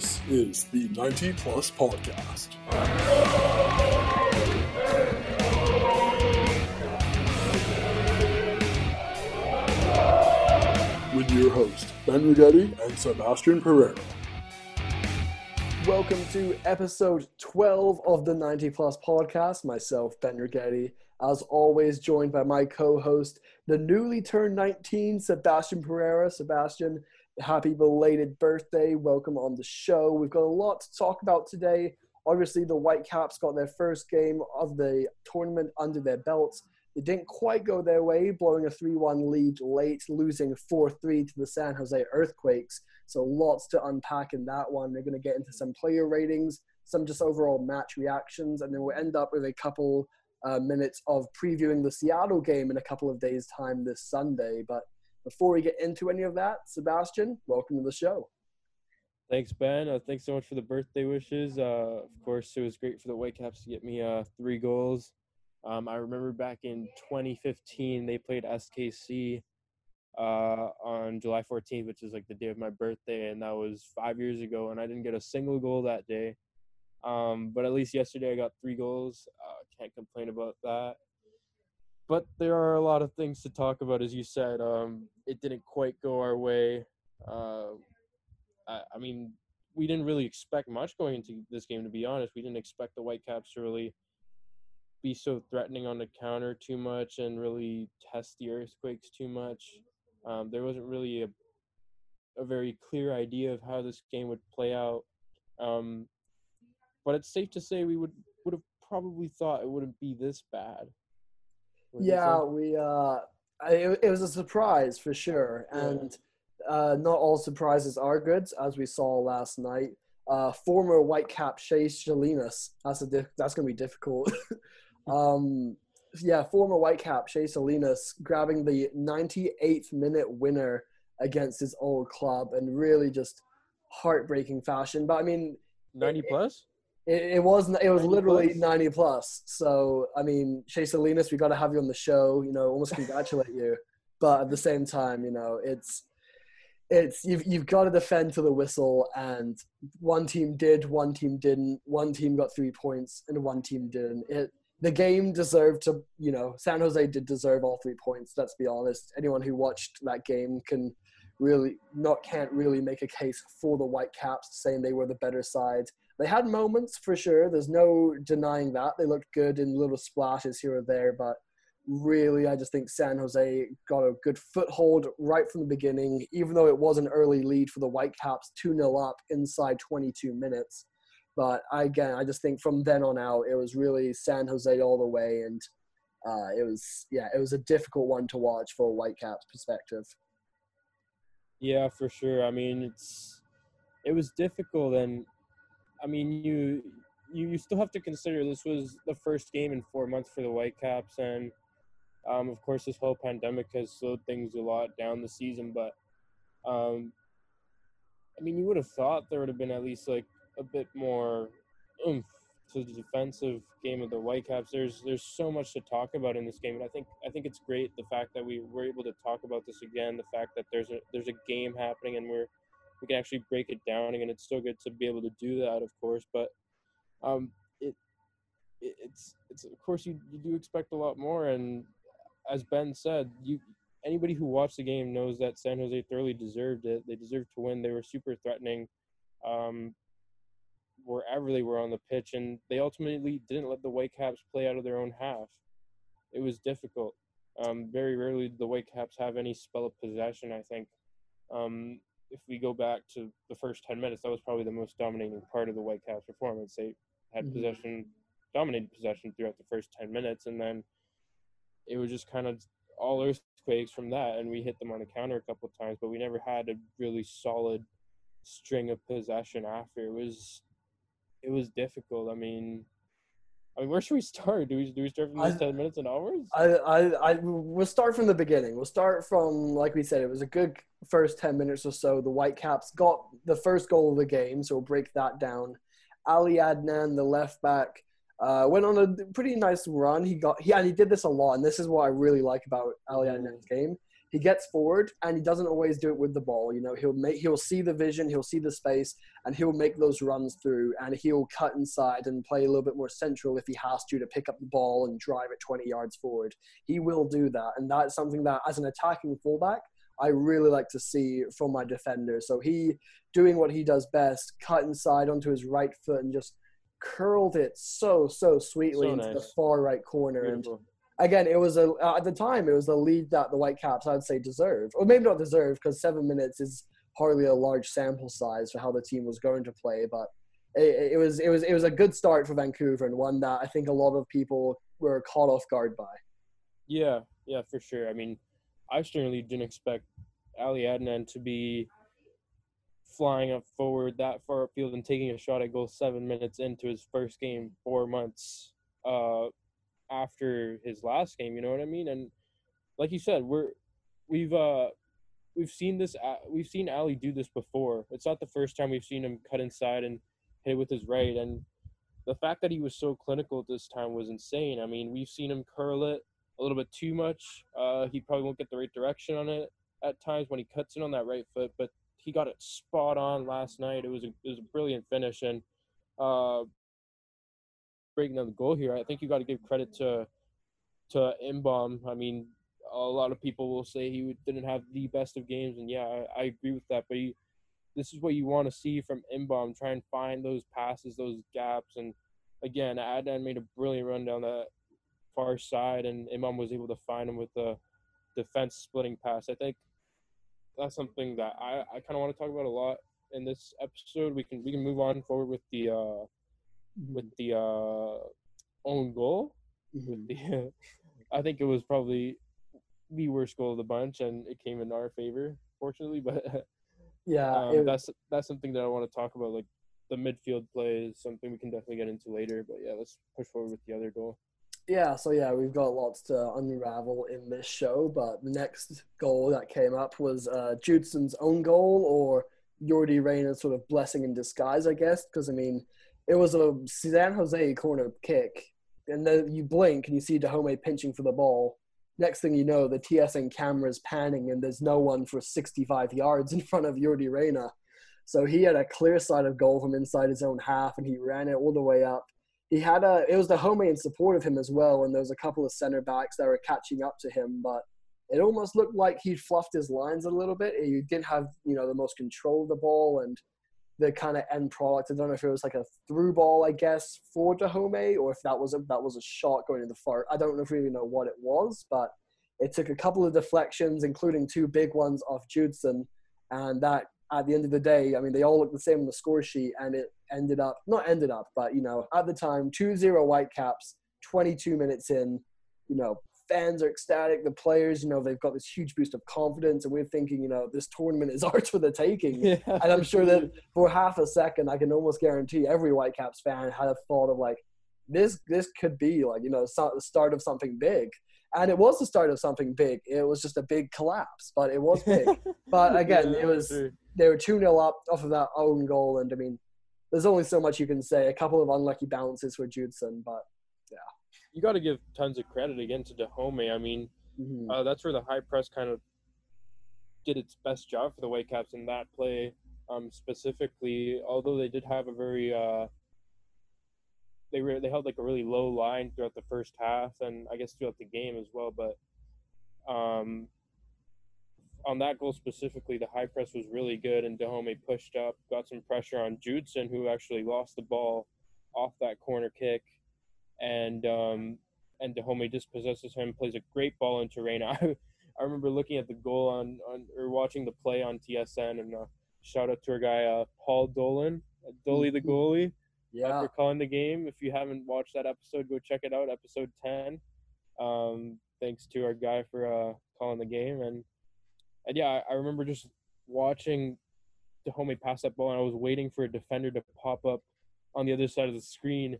This is the 90 Plus Podcast. With your host, Ben Rigetti and Sebastian Pereira. Welcome to episode 12 of the 90 Plus Podcast. Myself, Ben Rigetti, as always, joined by my co host, the newly turned 19, Sebastian Pereira. Sebastian, happy belated birthday. Welcome on the show. We've got a lot to talk about today. Obviously, the Whitecaps got their first game of the tournament under their belts. It didn't quite go their way, blowing a 3 1 lead late, losing 4 3 to the San Jose Earthquakes. So, lots to unpack in that one. We're going to get into some player ratings, some just overall match reactions, and then we'll end up with a couple uh, minutes of previewing the Seattle game in a couple of days' time this Sunday. But before we get into any of that, Sebastian, welcome to the show. Thanks, Ben. Uh, thanks so much for the birthday wishes. Uh, of course, it was great for the Whitecaps to get me uh, three goals. Um, I remember back in 2015, they played SKC uh, on July 14th, which is like the day of my birthday, and that was five years ago. And I didn't get a single goal that day. Um, but at least yesterday I got three goals. Uh, can't complain about that. But there are a lot of things to talk about, as you said. Um, it didn't quite go our way. Uh, I, I mean, we didn't really expect much going into this game, to be honest. We didn't expect the Whitecaps to really be so threatening on the counter too much and really test the Earthquakes too much. Um, there wasn't really a, a very clear idea of how this game would play out. Um, but it's safe to say we would would have probably thought it wouldn't be this bad. Yeah, we uh, it, it was a surprise for sure, and uh, not all surprises are good, as we saw last night. Uh, former Whitecap Shea Salinas. That's a diff- that's gonna be difficult. um, yeah, former Whitecap Shea Salinas grabbing the 98th minute winner against his old club, and really just heartbreaking fashion. But I mean, 90 plus. It, it was it was literally plus? 90 plus. So I mean, Shea Salinas, we got to have you on the show. You know, almost congratulate you. But at the same time, you know, it's it's you've you've got to defend to the whistle, and one team did, one team didn't. One team got three points, and one team didn't. It the game deserved to, you know, San Jose did deserve all three points. Let's be honest. Anyone who watched that game can really not can't really make a case for the Whitecaps, saying they were the better side. They had moments for sure. There's no denying that. They looked good in little splashes here or there, but really, I just think San Jose got a good foothold right from the beginning, even though it was an early lead for the Whitecaps, 2 0 up inside 22 minutes. But again, I just think from then on out, it was really San Jose all the way. And uh, it was, yeah, it was a difficult one to watch for a Whitecaps perspective. Yeah, for sure. I mean, it's, it was difficult. And I mean, you you, you still have to consider this was the first game in four months for the Whitecaps, and um, of course, this whole pandemic has slowed things a lot down the season. But um, I mean, you would have thought there would have been at least like a bit more oomph to the defensive game of the Whitecaps. There's there's so much to talk about in this game, and I think I think it's great the fact that we were able to talk about this again. The fact that there's a there's a game happening, and we're we can actually break it down again. it's still good to be able to do that of course but um it, it it's it's of course you, you do expect a lot more and as ben said you anybody who watched the game knows that san jose thoroughly deserved it. They deserved to win. They were super threatening um wherever they were on the pitch and they ultimately didn't let the whitecaps play out of their own half. It was difficult. Um, very rarely the whitecaps have any spell of possession i think. Um, if we go back to the first 10 minutes, that was probably the most dominating part of the Whitecaps performance. They had mm-hmm. possession, dominated possession throughout the first 10 minutes, and then it was just kind of all earthquakes from that. And we hit them on the counter a couple of times, but we never had a really solid string of possession after. It was, it was difficult. I mean, I mean, where should we start? Do we do we start from those ten minutes and onwards? I, I, I, we'll start from the beginning. We'll start from like we said. It was a good first ten minutes or so. The Whitecaps got the first goal of the game, so we'll break that down. Ali Adnan, the left back, uh, went on a pretty nice run. He got, yeah, he did this a lot, and this is what I really like about Ali Adnan's game. He gets forward and he doesn't always do it with the ball. You know, he'll make he'll see the vision, he'll see the space, and he'll make those runs through and he'll cut inside and play a little bit more central if he has to to pick up the ball and drive it 20 yards forward. He will do that, and that's something that as an attacking fullback, I really like to see from my defender. So he doing what he does best, cut inside onto his right foot and just curled it so so sweetly So into the far right corner and Beautiful. Again, it was a uh, at the time it was a lead that the Whitecaps I'd say deserved, or maybe not deserved because seven minutes is hardly a large sample size for how the team was going to play. But it, it was it was it was a good start for Vancouver and one that I think a lot of people were caught off guard by. Yeah, yeah, for sure. I mean, I certainly didn't expect Ali Adnan to be flying up forward that far upfield and taking a shot at goal seven minutes into his first game, four months uh, after his last game. You know what I mean? And like you said, we're we've uh we've seen this uh, we've seen Ali do this before. It's not the first time we've seen him cut inside and hit with his right and. The fact that he was so clinical this time was insane. I mean, we've seen him curl it a little bit too much. Uh, he probably won't get the right direction on it at times when he cuts in on that right foot, but he got it spot on last night. It was a, it was a brilliant finish and uh, breaking down the goal here. I think you got to give credit to to Inbeom. I mean, a lot of people will say he didn't have the best of games, and yeah, I, I agree with that. But this is what you want to see from Inbeom. Try and find those passes, those gaps, and again, Adnan made a brilliant run down that far side, and Inbeom was able to find him with the defense splitting pass. I think that's something that I, I kind of want to talk about a lot in this episode. We can we can move on forward with the uh, with the uh, own goal. With the, I think it was probably the worst goal of the bunch, and it came in our favor, fortunately. But Yeah, um, it- that's that's something that I want to talk about. Like the midfield play is something we can definitely get into later. But yeah, let's push forward with the other goal. Yeah, so yeah, we've got lots to unravel in this show, but the next goal that came up was uh, Judson's own goal or Yordy Reyna's sort of blessing in disguise, I guess, because I mean, it was a San Jose corner kick, and then you blink and you see Dájome pinching for the ball. Next thing you know, the TSN camera's panning and there's no one for 65 yards in front of Yordy Reyna. So he had a clear side of goal from inside his own half, and he ran it all the way up he had a it was the home in support of him as well and there was a couple of center backs that were catching up to him but it almost looked like he fluffed his lines a little bit he didn't have you know the most control of the ball and the kind of end product. I don't know if it was like a through ball i guess for Dájome or if that was a that was a shot going to the far i don't really know what it was but it took a couple of deflections including two big ones off judson and that at the end of the day, I mean, they all look the same on the score sheet, and it ended up not ended up, but you know, at the time, 2-0 Whitecaps, 22 minutes in, you know, fans are ecstatic. The players, you know, they've got this huge boost of confidence, and we're thinking, you know, this tournament is ours for the taking. Yeah, And I'm sure that for half a second, I can almost guarantee every Whitecaps fan had a thought of like, this this could be like you know so- the start of something big, and it was the start of something big. It was just a big collapse, but it was big. But again, it was Sure. they were 2 0 up off of that own goal. And I mean, there's only so much you can say. A couple of unlucky bounces for Judson, but you got to give tons of credit again to Dájome. I mean, mhm. uh, that's where the high press kind of did its best job for the Whitecaps in that play um, specifically. Although they did have a very uh, they re- they held like a really low line throughout the first half and I guess throughout the game as well. But um, on that goal specifically, the high press was really good, and Dájome pushed up, got some pressure on Judson, who actually lost the ball off that corner kick, and um, and Dájome dispossesses him, plays a great ball into Reyna. I, I remember looking at the goal on, on or watching the play on TSN, and uh, shout out to our guy uh, Paul Dolan, uh, Dolly the goalie, uh, yeah, for calling the game. If you haven't watched that episode, go check it out, episode ten. Um, thanks to our guy for uh, calling the game, and and yeah, I, I remember just watching Dájome pass that ball, and I was waiting for a defender to pop up on the other side of the screen,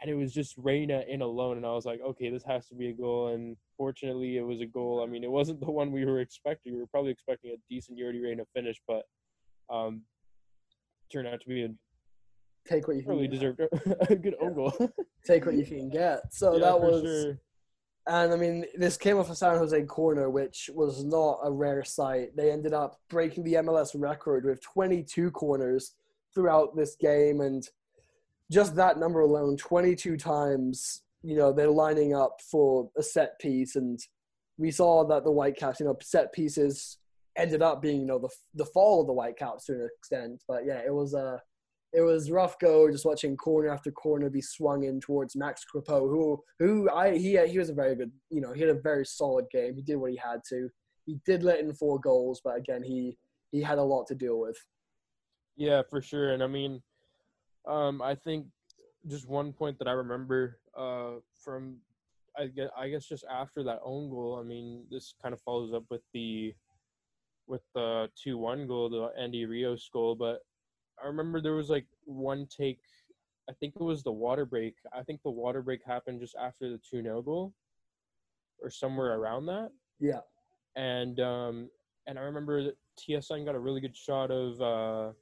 and it was just Reyna in alone, and I was like, okay, this has to be a goal, and fortunately, it was a goal. I mean, it wasn't the one we were expecting. We were probably expecting a decent Yordy Reyna finish, but um, turned out to be a take what you can really deserved a good own goal. Take what you can get. So Yeah, that was sure. And I mean, this came off a San Jose corner, which was not a rare sight. They ended up breaking the MLS record with 22 corners throughout this game. And just that number alone, 22 times, you know, they're lining up for a set piece. And we saw that the Whitecaps, you know, set pieces ended up being, you know, the, the fall of the Whitecaps to an extent. But yeah, it was a it was rough go just watching corner after corner be swung in towards Max Crepeau, who who I he he was a very good you know he had a very solid game. He did what he had to. He did let in four goals, but again he he had a lot to deal with. Yeah, for sure. And I mean, um, I think just one point that I remember uh, from I guess, I guess just after that own goal. I mean, this kind of follows up with the with the two one goal, the Andy Rios goal, but I remember there was like one take. I think it was the water break. I think the water break happened just after the 2 0 goal or somewhere around that. Yeah. And um and I remember that TSN got a really good shot of uh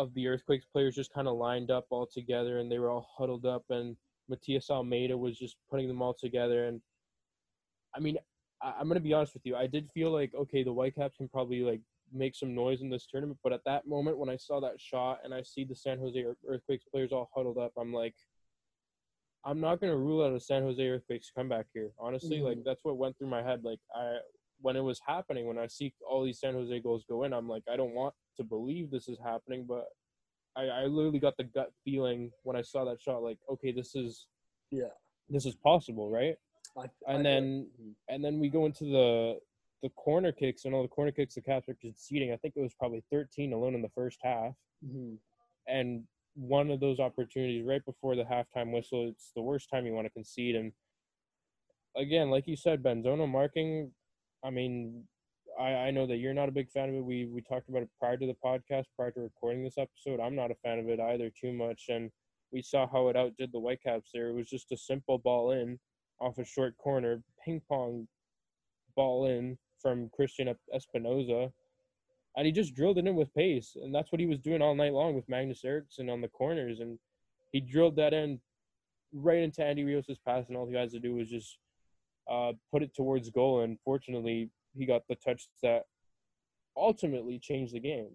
of the Earthquakes players just kind of lined up all together and they were all huddled up and Matias Almeyda was just putting them all together and I mean I, I'm gonna be honest with you, I did feel like okay, the Whitecaps can probably like make some noise in this tournament. But at that moment, when I saw that shot and I see the San Jose Earthquakes players all huddled up, I'm like, I'm not gonna rule out a San Jose Earthquakes comeback here. Honestly, mm-hmm. like that's what went through my head. Like I, when it was happening, when I see all these San Jose goals go in, I'm like, I don't want to believe this is happening, but I, I literally got the gut feeling when I saw that shot. Like, okay, this is, yeah, this is possible, right? I, and I, then, mm-hmm. and then we go into the the corner kicks and all the corner kicks the Caps are conceding. I think it was probably 13 alone in the first half. Mm-hmm. And one of those opportunities right before the halftime whistle, it's the worst time you want to concede. And again, like you said, Ben, zonal marking, I mean, I, I know that you're not a big fan of it. We we talked about it prior to the podcast, prior to recording this episode. I'm not a fan of it either too much. And we saw how it outdid the Whitecaps there. It was just a simple ball in off a short corner, ping pong ball in from Cristian Espinoza, and he just drilled it in with pace, and that's what he was doing all night long with Magnus Eriksson on the corners, and he drilled that in right into Andy Rios's pass, and all he had to do was just uh, put it towards goal, and fortunately, he got the touch that ultimately changed the game.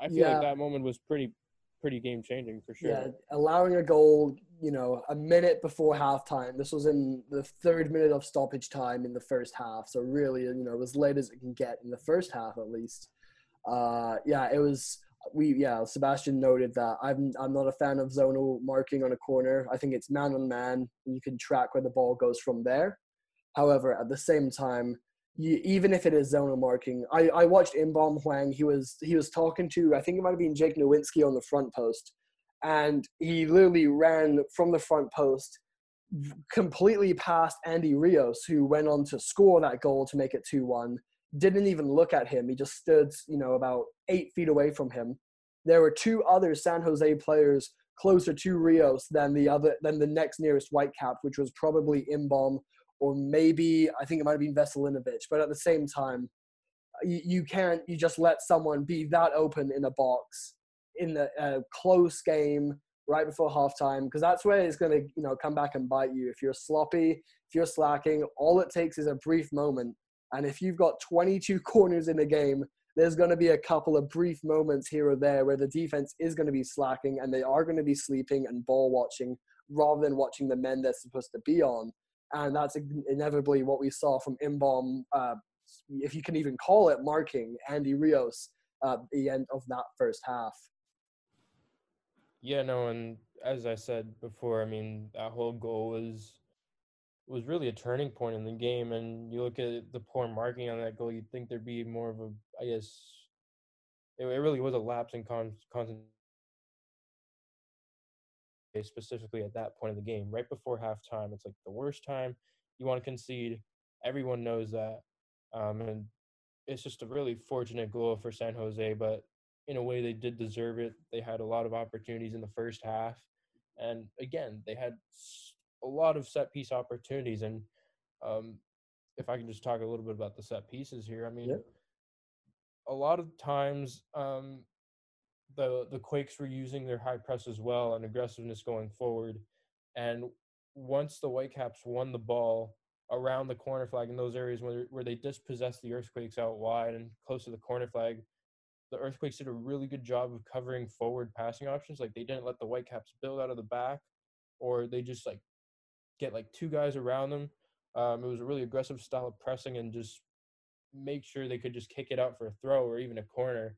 I feel yeah. like that moment was pretty pretty game changing for sure. Yeah, allowing a goal, you know, a minute before halftime. This was in the third minute of stoppage time in the first half. So really, you know, as late as it can get in the first half at least. Uh, yeah, it was. We yeah, Sebastian noted that I'm I'm not a fan of zonal marking on a corner. I think it's man on man. You can track where the ball goes from there. However, at the same time, you, even if it is zonal marking, I, I watched Inbeom Hwang. He was he was talking to I think it might have been Jake Nerwinski on the front post, and he literally ran from the front post completely past Andy Rios, who went on to score that goal to make it two one. Didn't even look at him. He just stood, you know, about eight feet away from him. There were two other San Jose players closer to Rios than the other than the next nearest Whitecap, which was probably Inbeom or maybe I think it might have been Veselinovic. But at the same time, you, you can't you just let someone be that open in a box in a, a close game right before halftime because that's where it's going to you know come back and bite you if you're sloppy if you're slacking all it takes is a brief moment and if you've got 22 corners in a game there's going to be a couple of brief moments here or there where the defense is going to be slacking and they are going to be sleeping and ball watching rather than watching the men they're supposed to be on and that's inevitably what we saw from Inbeom, uh, if you can even call it marking Andy Rios uh, at the end of that first half. Yeah, no, and as I said before, I mean that whole goal was was really a turning point in the game. And you look at the poor marking on that goal, you'd think there'd be more of a, I guess, it, it really was a lapse in con- concentration specifically at that point of the game, right before halftime. It's like the worst time you want to concede. Everyone knows that. Um, and it's just a really fortunate goal for San Jose, but in a way they did deserve it. They had a lot of opportunities in the first half. And again, they had a lot of set piece opportunities. And um, if I can just talk a little bit about the set pieces here, I mean, yeah. a lot of times um, the the Quakes were using their high press as well and aggressiveness going forward. And once the Whitecaps won the ball around the corner flag in those areas where where they dispossessed the Earthquakes out wide and close to the corner flag. The Earthquakes did a really good job of covering forward passing options. Like they didn't let the Whitecaps build out of the back, or they just like get like two guys around them. Um, it was a really aggressive style of pressing and just make sure they could just kick it out for a throw or even a corner.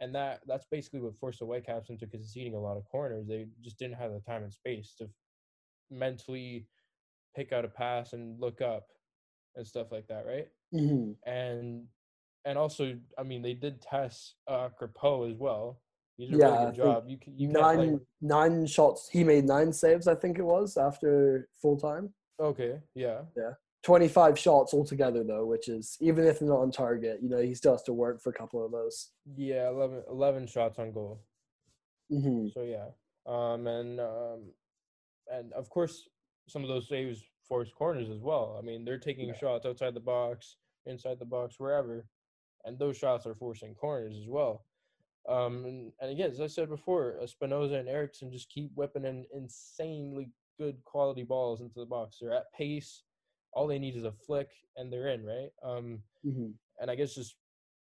And that that's basically what forced the Whitecaps into conceding a lot of corners. They just didn't have the time and space to mentally pick out a pass and look up and stuff like that, right? hmm And and also, I mean, they did test uh Crepeau as well. He did a Yeah, really good job. You you Nine like nine shots. He made nine saves, I think it was, after full time. okay, Yeah. yeah. 25 shots altogether, though, which is, even if they're not on target, you know, he still has to work for a couple of those. Yeah, 11, 11 shots on goal. hmm So yeah, um, and um, and of course some of those saves force corners as well. I mean, they're taking Yeah. shots outside the box, inside the box, wherever, and those shots are forcing corners as well. Um, and, and again, as I said before, Espinoza and Eriksson just keep whipping in insanely good quality balls into the box. They're at pace. All they need is a flick, and they're in, right? Um, hmm and I guess just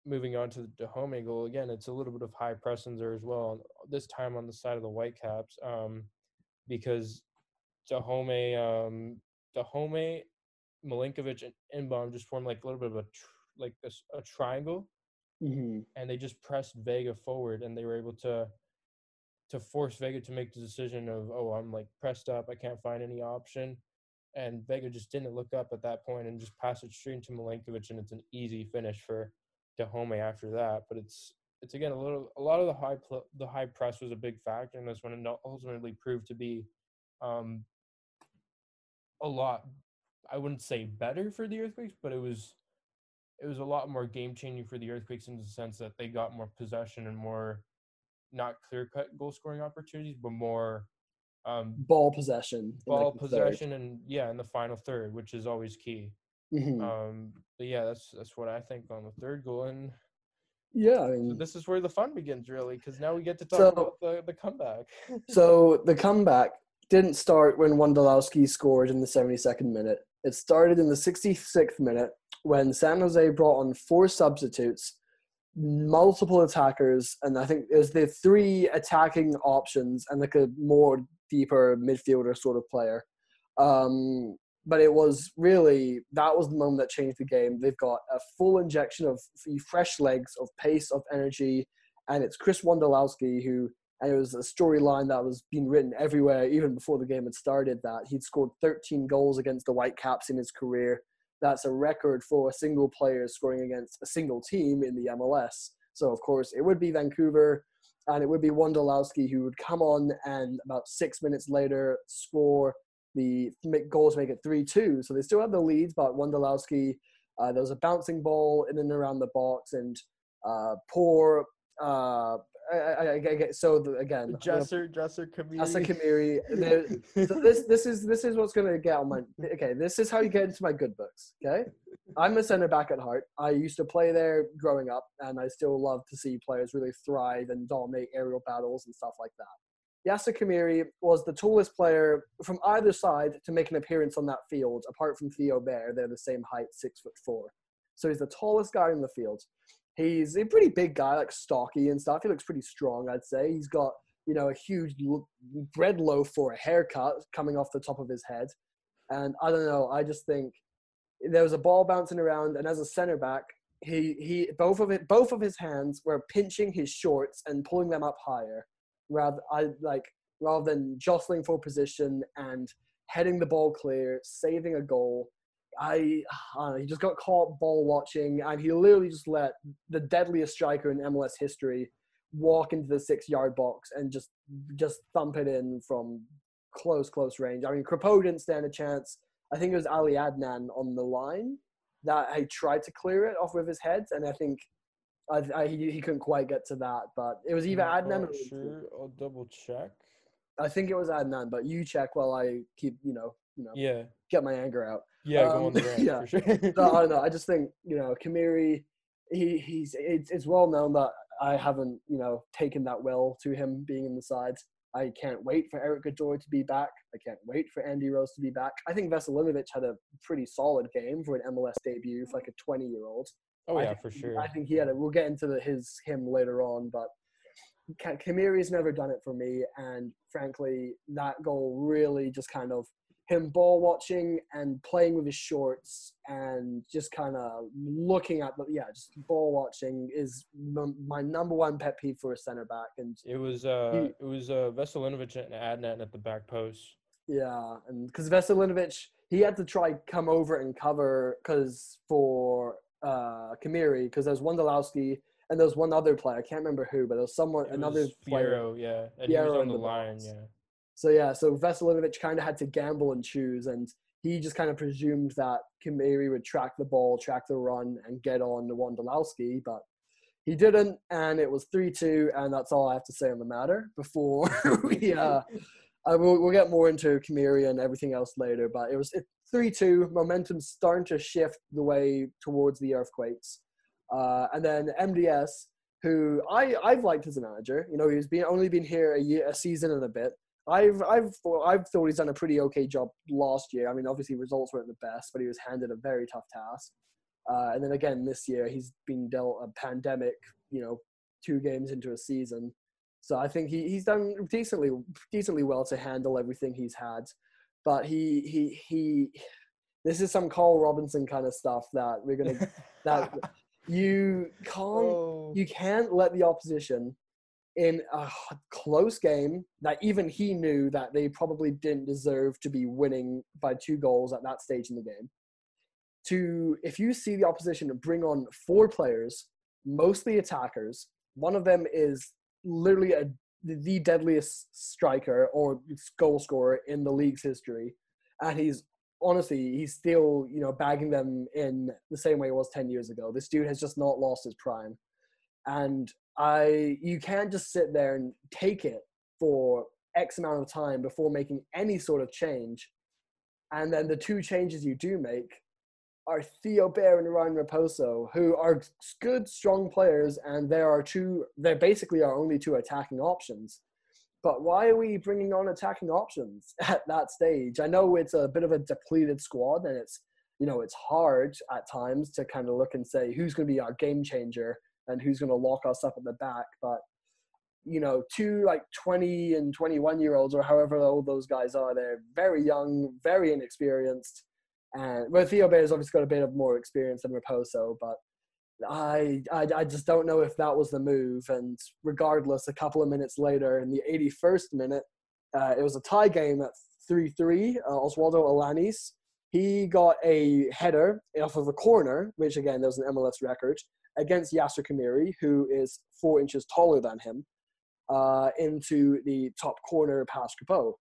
moving on to the Dájome goal again, it's a little bit of high press there as well. This time on the side of the Whitecaps, um, because Dájome, um, Dájome, Milinkovic, and Inbeom just formed like a little bit of a tr- like a triangle, hmm and they just pressed Vega forward, and they were able to to force Vega to make the decision of oh I'm like pressed up, I can't find any option. And Vega just didn't look up at that point and just pass it straight into Milinkovic, and it's an easy finish for Dájome after that. But it's it's again a little a lot of the high pl- the high press was a big factor, in this one, and ultimately proved to be um, a lot. I wouldn't say better for the Earthquakes, but it was it was a lot more game changing for the Earthquakes in the sense that they got more possession and more not clear cut goal scoring opportunities, but more um, Ball possession. ball like, the third. possession and yeah, in the final third, which is always key. Mhm. Um, but yeah, that's that's what I think on the third goal, and yeah, I so this is where the fun begins, really, because now we get to talk So- about the the comeback. so the comeback didn't start when Wondolowski scored in the 72nd minute. It started in the 66th minute when San Jose brought on four substitutes, multiple attackers, and I think was the three attacking options and like a more deeper midfielder sort of player. Um, but it was really that was the moment that changed the game. They've got a full injection of fresh legs, of pace, of energy, and it's Chris Wondolowski who and it was a storyline that was being written everywhere even before the game had started that he'd scored 13 goals against the Whitecaps in his career. That's a record for a single player scoring against a single team in the MLS. So of course it would be Vancouver, and it would be Wondolowski who would come on and about six minutes later score the goal to make it 3-2. So they still had the leads, but Wondolowski, uh, there was a bouncing ball in and around the box, and uh, poor. Uh, I, I, I, I- so the, again, gonna- Jesser, Jesser, Khmiri. Asa Khmiri. so this this is this is what's going to get on my okay this is how you get into my good books okay i'm a center back at heart i used to play there growing up and i still love to see players really thrive and dominate aerial battles and stuff like that Yasa Khmiri was the tallest player from either side to make an appearance on that field, apart from Theo Bair. They're the same height, six foot four. So he's the tallest guy in the field. He's a pretty big guy, like stocky and stuff. He looks pretty strong, I'd say. He's got you know, a huge bread loaf for a haircut coming off the top of his head. And I don't know, I just think there was a ball bouncing around, and as a center back, he he both of it both of his hands were pinching his shorts and pulling them up higher, rather I like rather than jostling for position and heading the ball clear, saving a goal. I, I he just got caught ball watching, and he literally just let the deadliest striker in MLS history walk into the six yard box and just just thump it in from close close range. I mean, Crepeau didn't stand a chance. I think it was Ali Adnan on the line that he tried to clear it off with his head, and I think I, I, he, he couldn't quite get to that. But it was either Not Adnan or sure. I'll double check. I think it was Adnan. But you check while I keep you know you know Yeah. get my anger out. Yeah, Um, go on the rant yeah. for sure. No, I don't know. I just think you know Khmiri. He he's it's, it's well known that I haven't you know taken that well to him being in the sides. I can't wait for Erik Godoy to be back. I can't wait for Andy Rose to be back. I think Veselinovic had a pretty solid game for an MLS debut for like a 20 year old. Oh I yeah, think- for sure. I think he had it. We'll get into the, his him later on, but Khmiri's never done it for me, and frankly, that goal really just kind of him ball watching and playing with his shorts and just kind of looking at the yeah, just ball watching is m- my number one pet peeve for a center back, and It was uh, He- it was uh, Veselinovic and Adnan at the back post. Yeah, and because Veselinovic, he had to try come over and cover because for uh Khmiri, because there's Wondolowski and there's one other player. I can't remember who, but there was someone It another was player. Fierro, yeah, and he was on the, the line, box. yeah. So yeah, so Veselinovic kind of had to gamble and choose, and he just kind of presumed that Khmiri would track the ball, track the run, and get on to Wondolowski, but he didn't, and it was three two, and that's all I have to say on the matter before we uh. I will, we'll get more into Khmiri and everything else later, but it was 3-2, momentum starting to shift the way towards the Earthquakes. Uh, and then MDS, who I, I've liked as a manager. You know, he's been only been here a year, a season and a bit. I've I've I've thought he's done a pretty okay job last year. I mean, obviously results weren't the best, but he was handed a very tough task. Uh, and then again this year, he's been dealt a pandemic. You know, two games into a season, so I think he, he's done decently decently well to handle everything he's had. But he he he, this is some Carl Robinson kind of stuff that we're gonna that you can't oh. you can't let the opposition in a close game that even he knew that they probably didn't deserve to be winning by two goals at that stage in the game. To if you see the opposition bring on four players, mostly attackers, one of them is literally a, the deadliest striker or goal scorer in the league's history, and he's honestly, he's still, you know, bagging them in the same way it was 10 years ago. This dude has just not lost his prime. And I, you can't just sit there and take it for X amount of time before making any sort of change. And then the two changes you do make are Theo Bair and Ryan Raposo, who are good, strong players, and there are two, they're basically our only two attacking options. But why are we bringing on attacking options at that stage? I know it's a bit of a depleted squad, and it's you know it's hard at times to kind of look and say who's going to be our game changer and who's going to lock us up at the back. But you know, two like 20 and 21 year olds or however old those guys are, they're very young, very inexperienced. And well, Theo Bair's obviously got a bit of more experience than Raposo, but I, I I just don't know if that was the move. And regardless, a couple of minutes later, in the 81st minute, uh, it was a tie game at 3-3. Uh, Oswaldo Alanis, he got a header off of a corner, which again, there was an MLS record, against Yasser Khmiri, who is four inches taller than him, uh, into the top corner past Crepeau.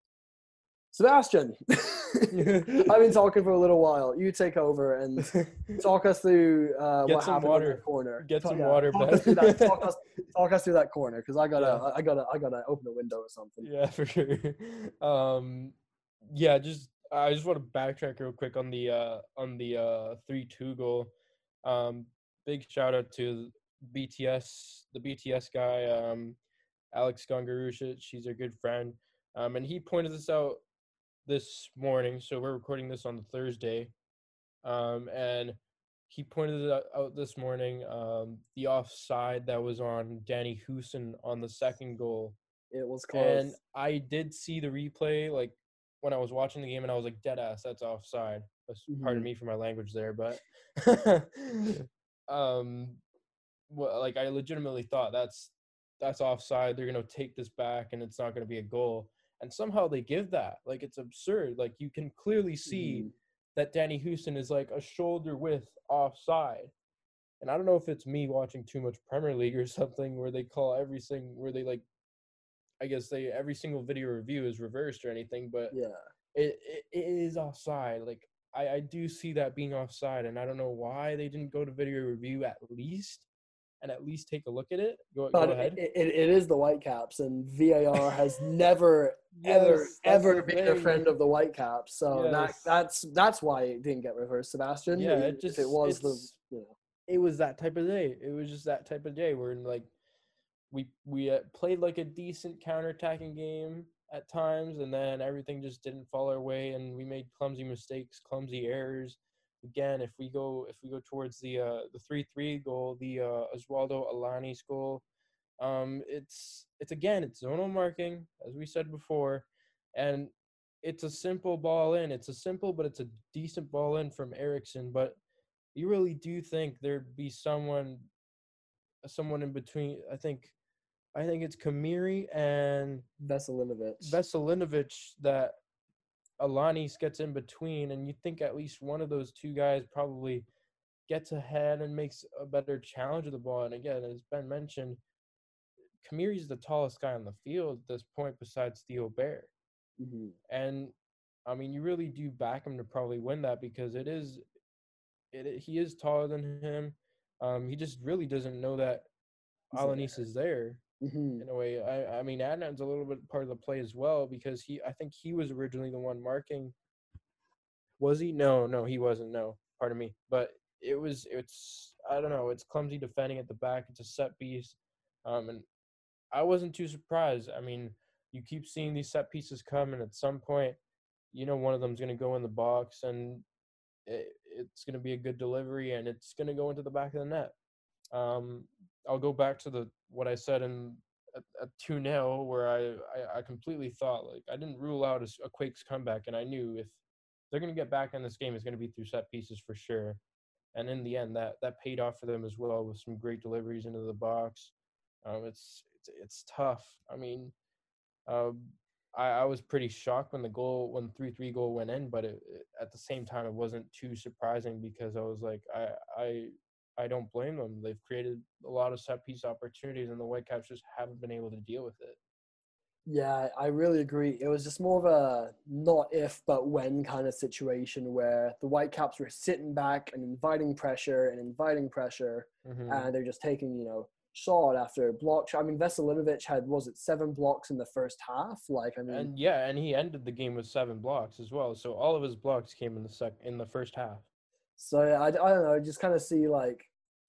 Sebastian, I've been talking for a little while. You take over and talk us through uh, what happened water. in that corner. Get Talk- some water, Talk us, that, talk, us, talk us through that corner because I gotta, Yeah. I gotta, I gotta open a window or something. yeah, for sure. Um, yeah, just I just want to backtrack real quick on the uh on the uh three two goal. Um, big shout out to BTS, the BTS guy, um, Alex Gongarusha. She's a good friend. Um, and he pointed this out this morning. So we're recording this on Thursday. Um, and he pointed it out- this morning. Um, the offside that was on Danny Hoesen on the second goal. It was close. And I did see the replay like when I was watching the game, and I was like, "Dead ass, that's offside." That's, Pardon me for my language there, but um, well, like I legitimately thought that's that's offside. They're gonna take this back, and it's not gonna be a goal. And somehow they give that. Like it's absurd. Like you can clearly see Mhm. that Danny Hoesen is like a shoulder width offside. And I don't know if it's me watching too much Premier League or something where they call everything where they like I guess they every single video review is reversed or anything, but yeah. it, it, it is offside. Like I, I do see that being offside and I don't know why they didn't go to video review at least and at least take a look at it. Go, But go ahead. it, it is the Whitecaps, and VAR has never, ever, Yes, ever the been a friend of the Whitecaps. So that that's that's why it didn't get reversed, Sebastian. Yeah, it just it was the you know it was that type of day. It was just that type of day where like we we uh, played like a decent counterattacking game at times, and then everything just didn't fall our way, and we made clumsy mistakes, clumsy errors. Again, if we go if we go towards the uh, the three three goal, the uh, Oswaldo Alanis goal, um, it's it's again it's zonal marking as we said before, and it's a simple ball in. It's a simple, but it's a decent ball in from Eriksson. But you really do think there'd be someone, someone in between. I think, I think it's Khmiri and Veselinovic. Veselinovic that Alanis gets in between, and you think at least one of those two guys probably gets ahead and makes a better challenge of the ball. And again, as Ben mentioned, Khmiri's the tallest guy on the field at this point besides Theo Bair. Mm-hmm. And I mean, you really do back him to probably win that because it is, it he is taller than him. Um, he just really doesn't know that Alanis is there Mm-hmm. in a way. I I mean, Adnan's a little bit part of the play as well because he I think he was originally the one marking. Was he? No, no, he wasn't. No, pardon me. But it was. It's. I don't know. It's clumsy defending at the back. It's a set piece, um, and I wasn't too surprised. I mean, you keep seeing these set pieces come, and at some point, you know, one of them's going to go in the box, and it, it's going to be a good delivery, and it's going to go into the back of the net. Um, I'll go back to the what I said in a two 0 where I, I I completely thought like I didn't rule out a Quakes comeback, and I knew if they're going to get back in this game, it's going to be through set pieces for sure. And in the end, that that paid off for them as well with some great deliveries into the box. Um, it's it's it's tough. I mean, um, I, I was pretty shocked when the goal when three three goal went in, but it, it, at the same time, it wasn't too surprising because I was like, I I I don't blame them. They've created a lot of set piece opportunities, and the Whitecaps just haven't been able to deal with it. Yeah, I really agree. It was just more of a not if but when kind of situation where the Whitecaps were sitting back and inviting pressure and inviting pressure, Mhm. and they're just taking you know shot after block. I mean, Veselinovic had was it seven blocks in the first half? Like, I mean, And yeah, and he ended the game with seven blocks as well. So all of his blocks came in the sec in the first half. So I, I don't know, just kind of see like,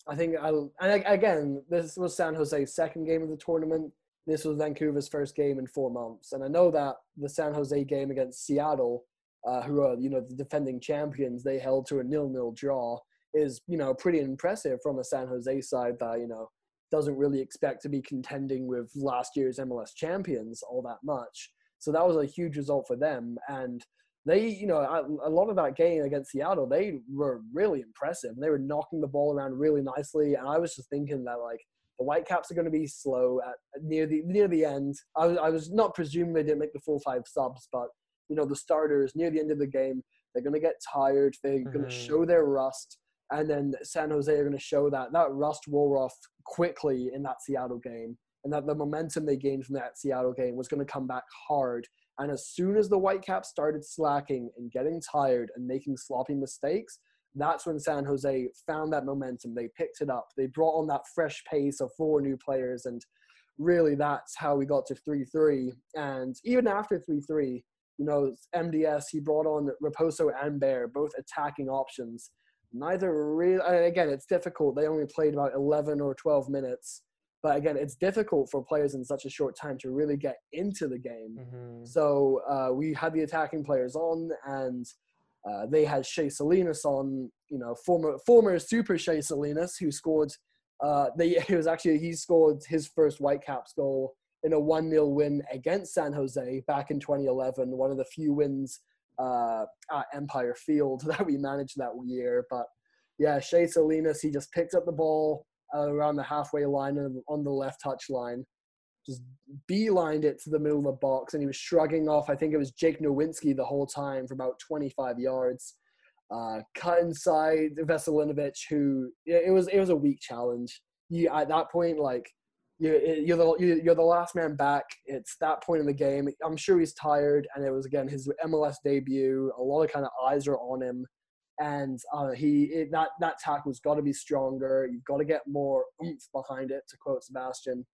I think I and again this was San Jose's second game of the tournament. This was Vancouver's first game in four months, and I know that the San Jose game against Seattle, uh, who are you know the defending champions, they held to a nil-nil draw, is you know pretty impressive from a San Jose side that you know doesn't really expect to be contending with last year's MLS champions all that much. So that was a huge result for them, and they, you know, a, lot of that game against Seattle, they were really impressive. They were knocking the ball around really nicely, and I was just thinking that like the Whitecaps are going to be slow at near the near the end. I was I was not presuming they didn't make the full five subs, but you know the starters near the end of the game, they're going to get tired. They're going Mhm. to show their rust, and then San Jose are going to show that that rust wore off quickly in that Seattle game, and that the momentum they gained from that Seattle game was going to come back hard. And as soon as the Whitecaps started slacking and getting tired and making sloppy mistakes, that's when San Jose found that momentum. They picked it up. They brought on that fresh pace of four new players, and really that's how we got to 3 3. And even after 3 3, you know, MDS, he brought on Raposo and Bair, both attacking options. Neither really, again, it's difficult. They only played about 11 or 12 minutes. But again, it's difficult for players in such a short time to really get into the game. Mhm. So uh, we had the attacking players on, and uh, they had Shea Salinas on, you know, former former Super Shea Salinas, who scored. Uh, they it was actually he scored his first Whitecaps goal in a one 0 win against San Jose back in 2011, one of the few wins uh, at Empire Field that we managed that year. But yeah, Shea Salinas, he just picked up the ball uh, around the halfway line and on the left touch line just beelined it to the middle of the box and he was shrugging off, I think it was Jake Nerwinski the whole time for about 25 yards. Uh, cut inside Veselinovic, who it was it was a weak challenge. You at that point, like you you're the you- you're the last man back. It's that point in the game. I'm sure he's tired, and it was again his MLS debut. A lot of kind of eyes are on him, and uh, he it, that that tackle's got to be stronger. You've got to get more oomph behind it, to quote Sebastian.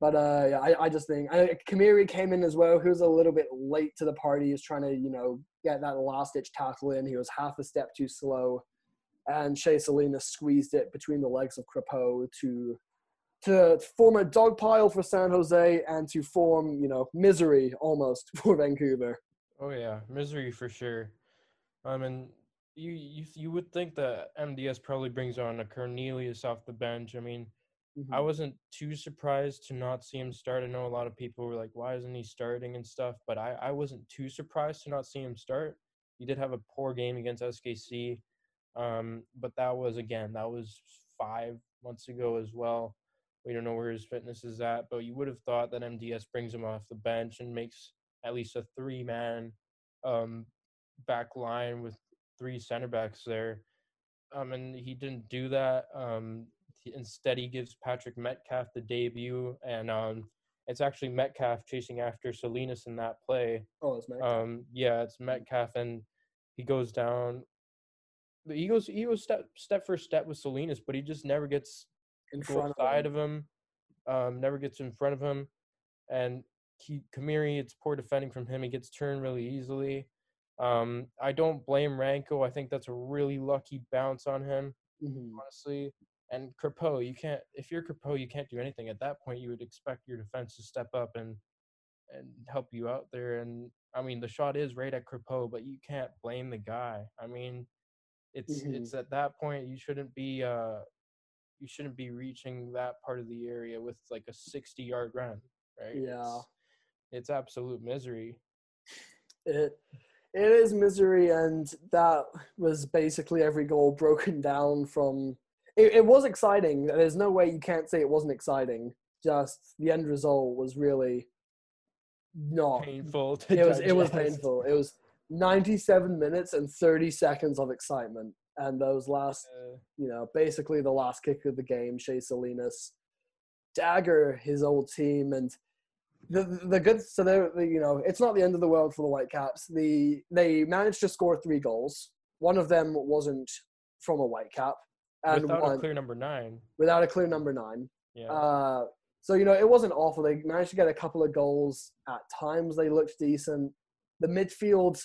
But uh, yeah, I, I just think I, Khmiri came in as well. He was a little bit late to the party. He was trying to, you know, get that last ditch tackle in. He was half a step too slow. And Shea Salinas squeezed it between the legs of Crepeau to to form a dog pile for San Jose and to form, you know, misery almost for Vancouver. Oh yeah, misery for sure. Um, and you you you would think that MDS probably brings on a Cornelius off the bench. I mean, Mm-hmm. I wasn't too surprised to not see him start. I know a lot of people were like, "Why isn't he starting?" and stuff, but I I wasn't too surprised to not see him start. He did have a poor game against SKC, um, but that was again that was five months ago as well. We don't know where his fitness is at, but you would have thought that MDS brings him off the bench and makes at least a three man um, back line with three center backs there. Um, and he didn't do that. Um, he, instead, he gives Patrick Metcalf the debut, and um, it's actually Metcalf chasing after Salinas in that play. Oh, it's Mac. Um, yeah, it's Metcalf, and he goes down. He goes, he goes step step for step with Salinas, but he just never gets in front side of of him. Um, never gets in front of him, and he Khmiri. It's poor defending from him. He gets turned really easily. Um, I don't blame Ranko. I think that's a really lucky bounce on him, Mhm. honestly. And Crepeau, you can't. If you're Crepeau, you can't do anything. At that point, you would expect your defense to step up and and help you out there. And I mean, the shot is right at Crepeau, but you can't blame the guy. I mean, it's Mhm. it's at that point you shouldn't be uh you shouldn't be reaching that part of the area with like a 60 yard run, right? Yeah. It's, it's absolute misery. It it is misery, and that was basically every goal broken down from. It, it was exciting. There's no way you can't say it wasn't exciting. Just the end result was really not. Painful It was it was painful. It was 97 minutes and 30 seconds of excitement, and those last Uh, you know, basically the last kick of the game, Shea Salinas, dagger his old team, and the the good. So they're the- you know, it's not the end of the world for the Whitecaps. The they managed to score three goals. One of them wasn't from a Whitecap, and without one a clear number nine. without a clear number nine. Yeah. Uh, so you know, it wasn't awful. They managed to get a couple of goals at times. They looked decent. The midfield,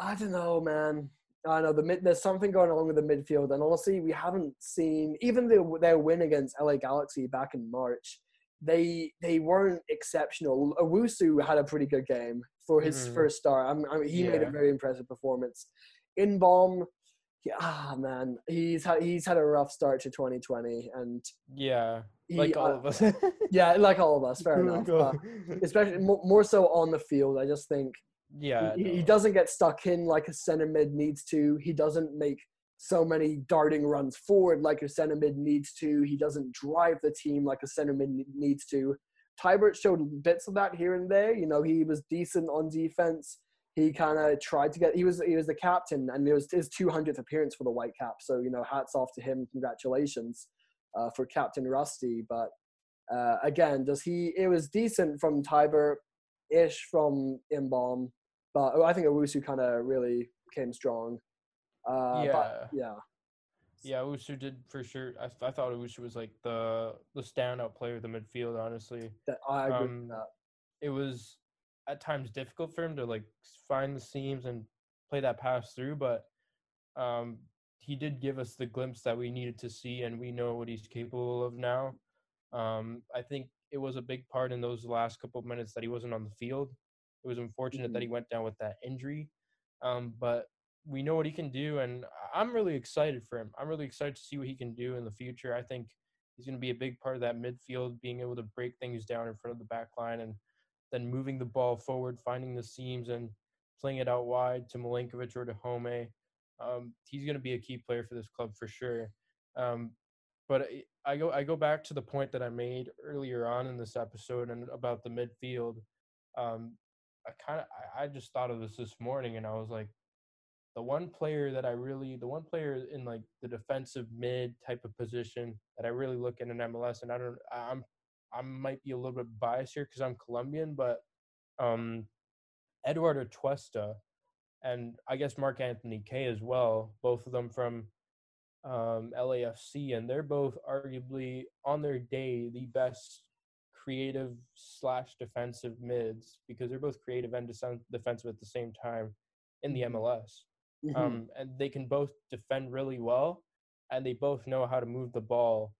I don't know, man. I know the mid. There's something going on with the midfield, and honestly, we haven't seen even their their win against LA Galaxy back in March. They they weren't exceptional. Owusu had a pretty good game for his Mhm. first start. I'm, mean, he made a very impressive performance. Inbeom, yeah, ah man, he's had he's had a rough start to 2020, and yeah. he, Like all uh, of us. yeah, like all of us, fair enough. But especially more, more so on the field, I just think yeah. he, he doesn't get stuck in like a center mid needs to. He doesn't make so many darting runs forward like a center mid needs to. He doesn't drive the team like a center mid needs to. Teibert showed bits of that here and there. You know, he was decent on defense. He kind of tried to get. He was he was the captain, and it was his 200th appearance for the Whitecaps. So you know, hats off to him. Congratulations uh, for Captain Rusty. But uh, again, does he? It was decent from Teibert, ish from Inbeom, but I think Owusu kind of really came strong. Uh, yeah. But yeah. Yeah, Usu did for sure. I, I thought Usu was like the the standout player of the midfield. Honestly, That, I agree Um, with that. it was at times difficult for him to like find the seams and play that pass through, but um, he did give us the glimpse that we needed to see, and we know what he's capable of now. Um, I think it was a big part in those last couple of minutes that he wasn't on the field. It was unfortunate that he went down with that injury, um, but we know what he can do, and I'm really excited for him. I'm really excited to see what he can do in the future. I think he's going to be a big part of that midfield, being able to break things down in front of the back line and then moving the ball forward, finding the seams, and playing it out wide to Milinkovic or to Home. Um, he's going to be a key player for this club for sure. Um, but I- I go I go back to the point that I made earlier on in this episode and about the midfield. Um, I kind of I, I just thought of this this morning, and I was like, the one player that I really the one player in like the defensive mid type of position that I really look at in MLS, and I don't I'm I might be a little bit biased here because I'm Colombian, but um, Eduard Atuesta and I guess Mark Anthony Kaye as well, both of them from um, LAFC, and they're both arguably on their day the best creative slash defensive mids because they're both creative and defensive at the same time in the MLS. Mhm. Um, and they can both defend really well, and they both know how to move the ball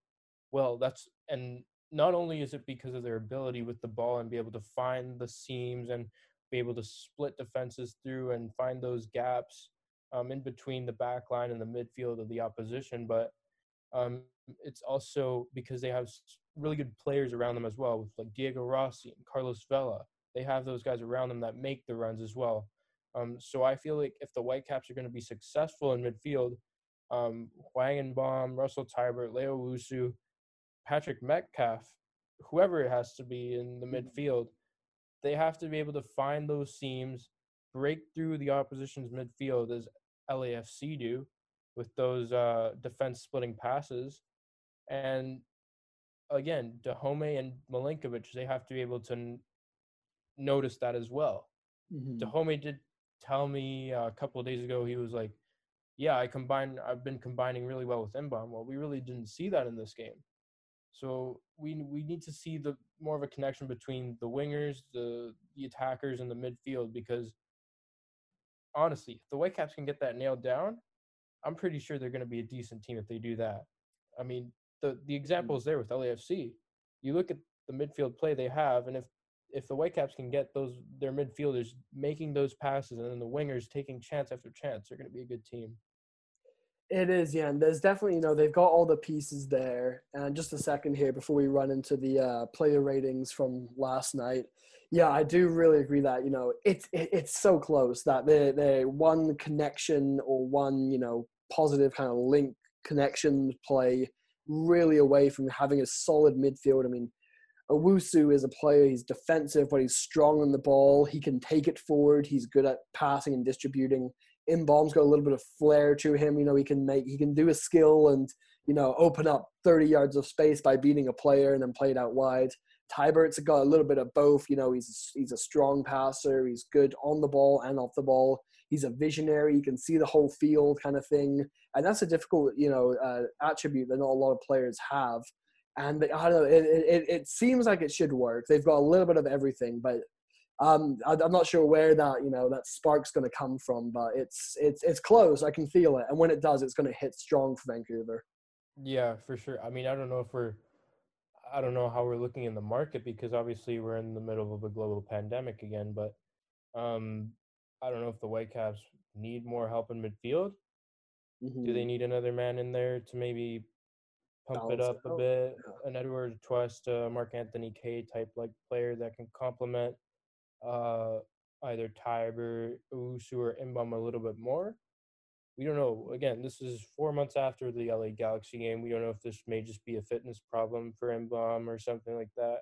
well. That's and not only is it because of their ability with the ball and be able to find the seams and be able to split defenses through and find those gaps um, in between the back line and the midfield of the opposition, but um, it's also because they have really good players around them as well, with like Diego Rossi and Carlos Vela. They have those guys around them that make the runs as well. Um, so I feel like if the Whitecaps are going to be successful in midfield, um, Baum, Russell Teibert, Leo Owusu, Patrick Metcalf, whoever it has to be in the mm-hmm. midfield, they have to be able to find those seams, break through the opposition's midfield as LAFC do with those uh, defense splitting passes. And again, Dajome and Milinkovic, they have to be able to n- notice that as well. Mm-hmm. Did tell me uh, a couple of days ago, he was like, yeah, I combine. I've been combining really well with Inbeom. Well, we really didn't see that in this game. So we we need to see the more of a connection between the wingers, the the attackers, and the midfield because honestly, if the Whitecaps can get that nailed down, I'm pretty sure they're going to be a decent team if they do that. I mean, the the example is there with LAFC. You look at the midfield play they have, and if if the Whitecaps can get those their midfielders making those passes and then the wingers taking chance after chance, they're going to be a good team. It is, yeah. And there's definitely, you know, they've got all the pieces there. And just a second here before we run into the uh, player ratings from last night. Yeah, I do really agree that, you know, it's it, it's so close that they they one connection or one, you know, positive kind of link connection play really away from having a solid midfield. I mean, Owusu is a player, he's defensive, but he's strong on the ball. He can take it forward. He's good at passing and distributing. Inbeom's got a little bit of flair to him. You know, he can make he can do a skill and you know open up 30 yards of space by beating a player and then play it out wide. Teibert's got a little bit of both. You know, he's he's a strong passer. He's good on the ball and off the ball. He's a visionary. He can see the whole field, kind of thing. And that's a difficult, you know, uh, attribute that not a lot of players have. And I don't know. It, it, it seems like it should work. They've got a little bit of everything, but um, I, am not sure where that you know that spark's going to come from, but it's it's it's close. I can feel it, and when it does, it's going to hit strong for Vancouver. Yeah, for sure. I mean, I don't know if we're, I don't know how we're looking in the market because obviously we're in the middle of a global pandemic again. But um, I don't know if the Whitecaps need more help in midfield. Mm-hmm. Do they mm-hmm. need another man in there to maybe pump it up a bit? Yeah. An Eduard Atuesta, uh, Mark Anthony Kaye type like player that can complement uh, either Teibert, Owusu, or Inbeom a little bit more. We don't know. Again, this is four months after the LA Galaxy game. We don't know if this may just be a fitness problem for Inbeom or something like that.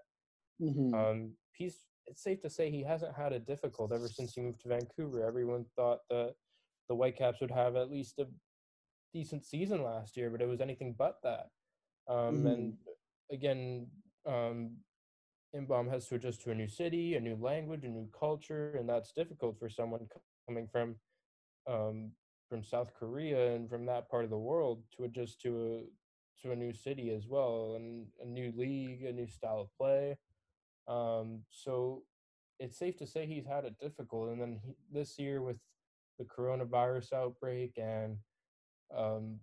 Mm-hmm. Um, he's, it's safe to say he hasn't had it difficult ever since he moved to Vancouver. Everyone thought that the Whitecaps would have at least a decent season last year, but it was anything but that. Um, mm-hmm. And again, um, Inbeom has to adjust to a new city, a new language, a new culture, and that's difficult for someone coming from um, from South Korea and from that part of the world to adjust to a to a new city as well, and a new league, a new style of play. Um, so it's safe to say he's had it difficult. And then he, this year with the coronavirus outbreak and um,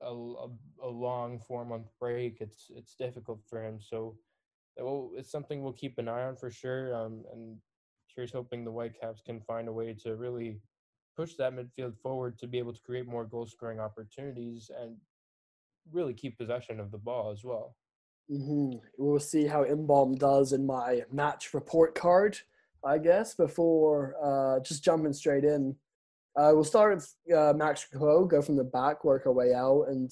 a, a, a long four month break, it's it's difficult for him. So well, it's something we'll keep an eye on for sure. Um, and here's hoping the Whitecaps can find a way to really push that midfield forward to be able to create more goal scoring opportunities and really keep possession of the ball as well. Mm-hmm. We'll see how Inbeom does in my match report card, I guess, before uh, just jumping straight in. Uh, we'll start with uh, Max Crepeau, go from the back, work our way out. And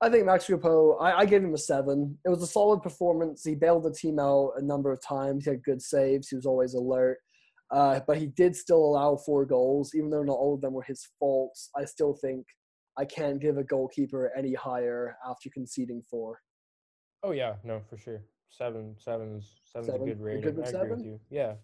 I think Max Crepeau, I, I gave him a seven. It was a solid performance. He bailed the team out a number of times. He had good saves. He was always alert. Uh, but he did still allow four goals, even though not all of them were his faults. I still think I can't give a goalkeeper any higher after conceding four. Oh yeah, no, for sure. Seven, seven's seven's seven? a good rating. Good I agree seven? with you. Yeah.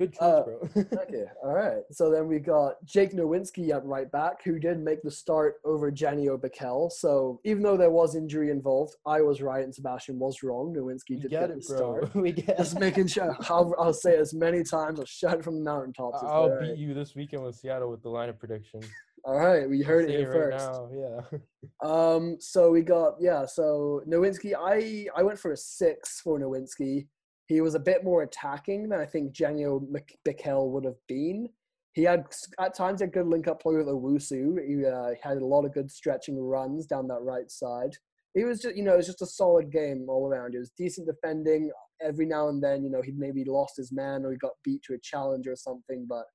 Good choice, uh, bro. okay, all right. So then we got Jake Nerwinski at right back, who did make the start over Janio Bikel. So even though there was injury involved, I was right and Sebastian was wrong. Nerwinski did get, get it, the bro. start. we get Just making sure. I'll, I'll, say it as many times. I'll shout it from the mountaintops. I'll beat right. you this weekend with Seattle with the line of prediction. All right, we heard it here right first. now, Yeah. Um, so we got yeah. So Nerwinski, I I went for a six for Nerwinski. He was a bit more attacking than I think Janio Bikel would have been. He had at times a good link up play with Owusu. He uh, had a lot of good stretching runs down that right side. He was just you know it was just a solid game all around. It was decent defending. Every now and then you know he maybe lost his man or he got beat to a challenge or something, but.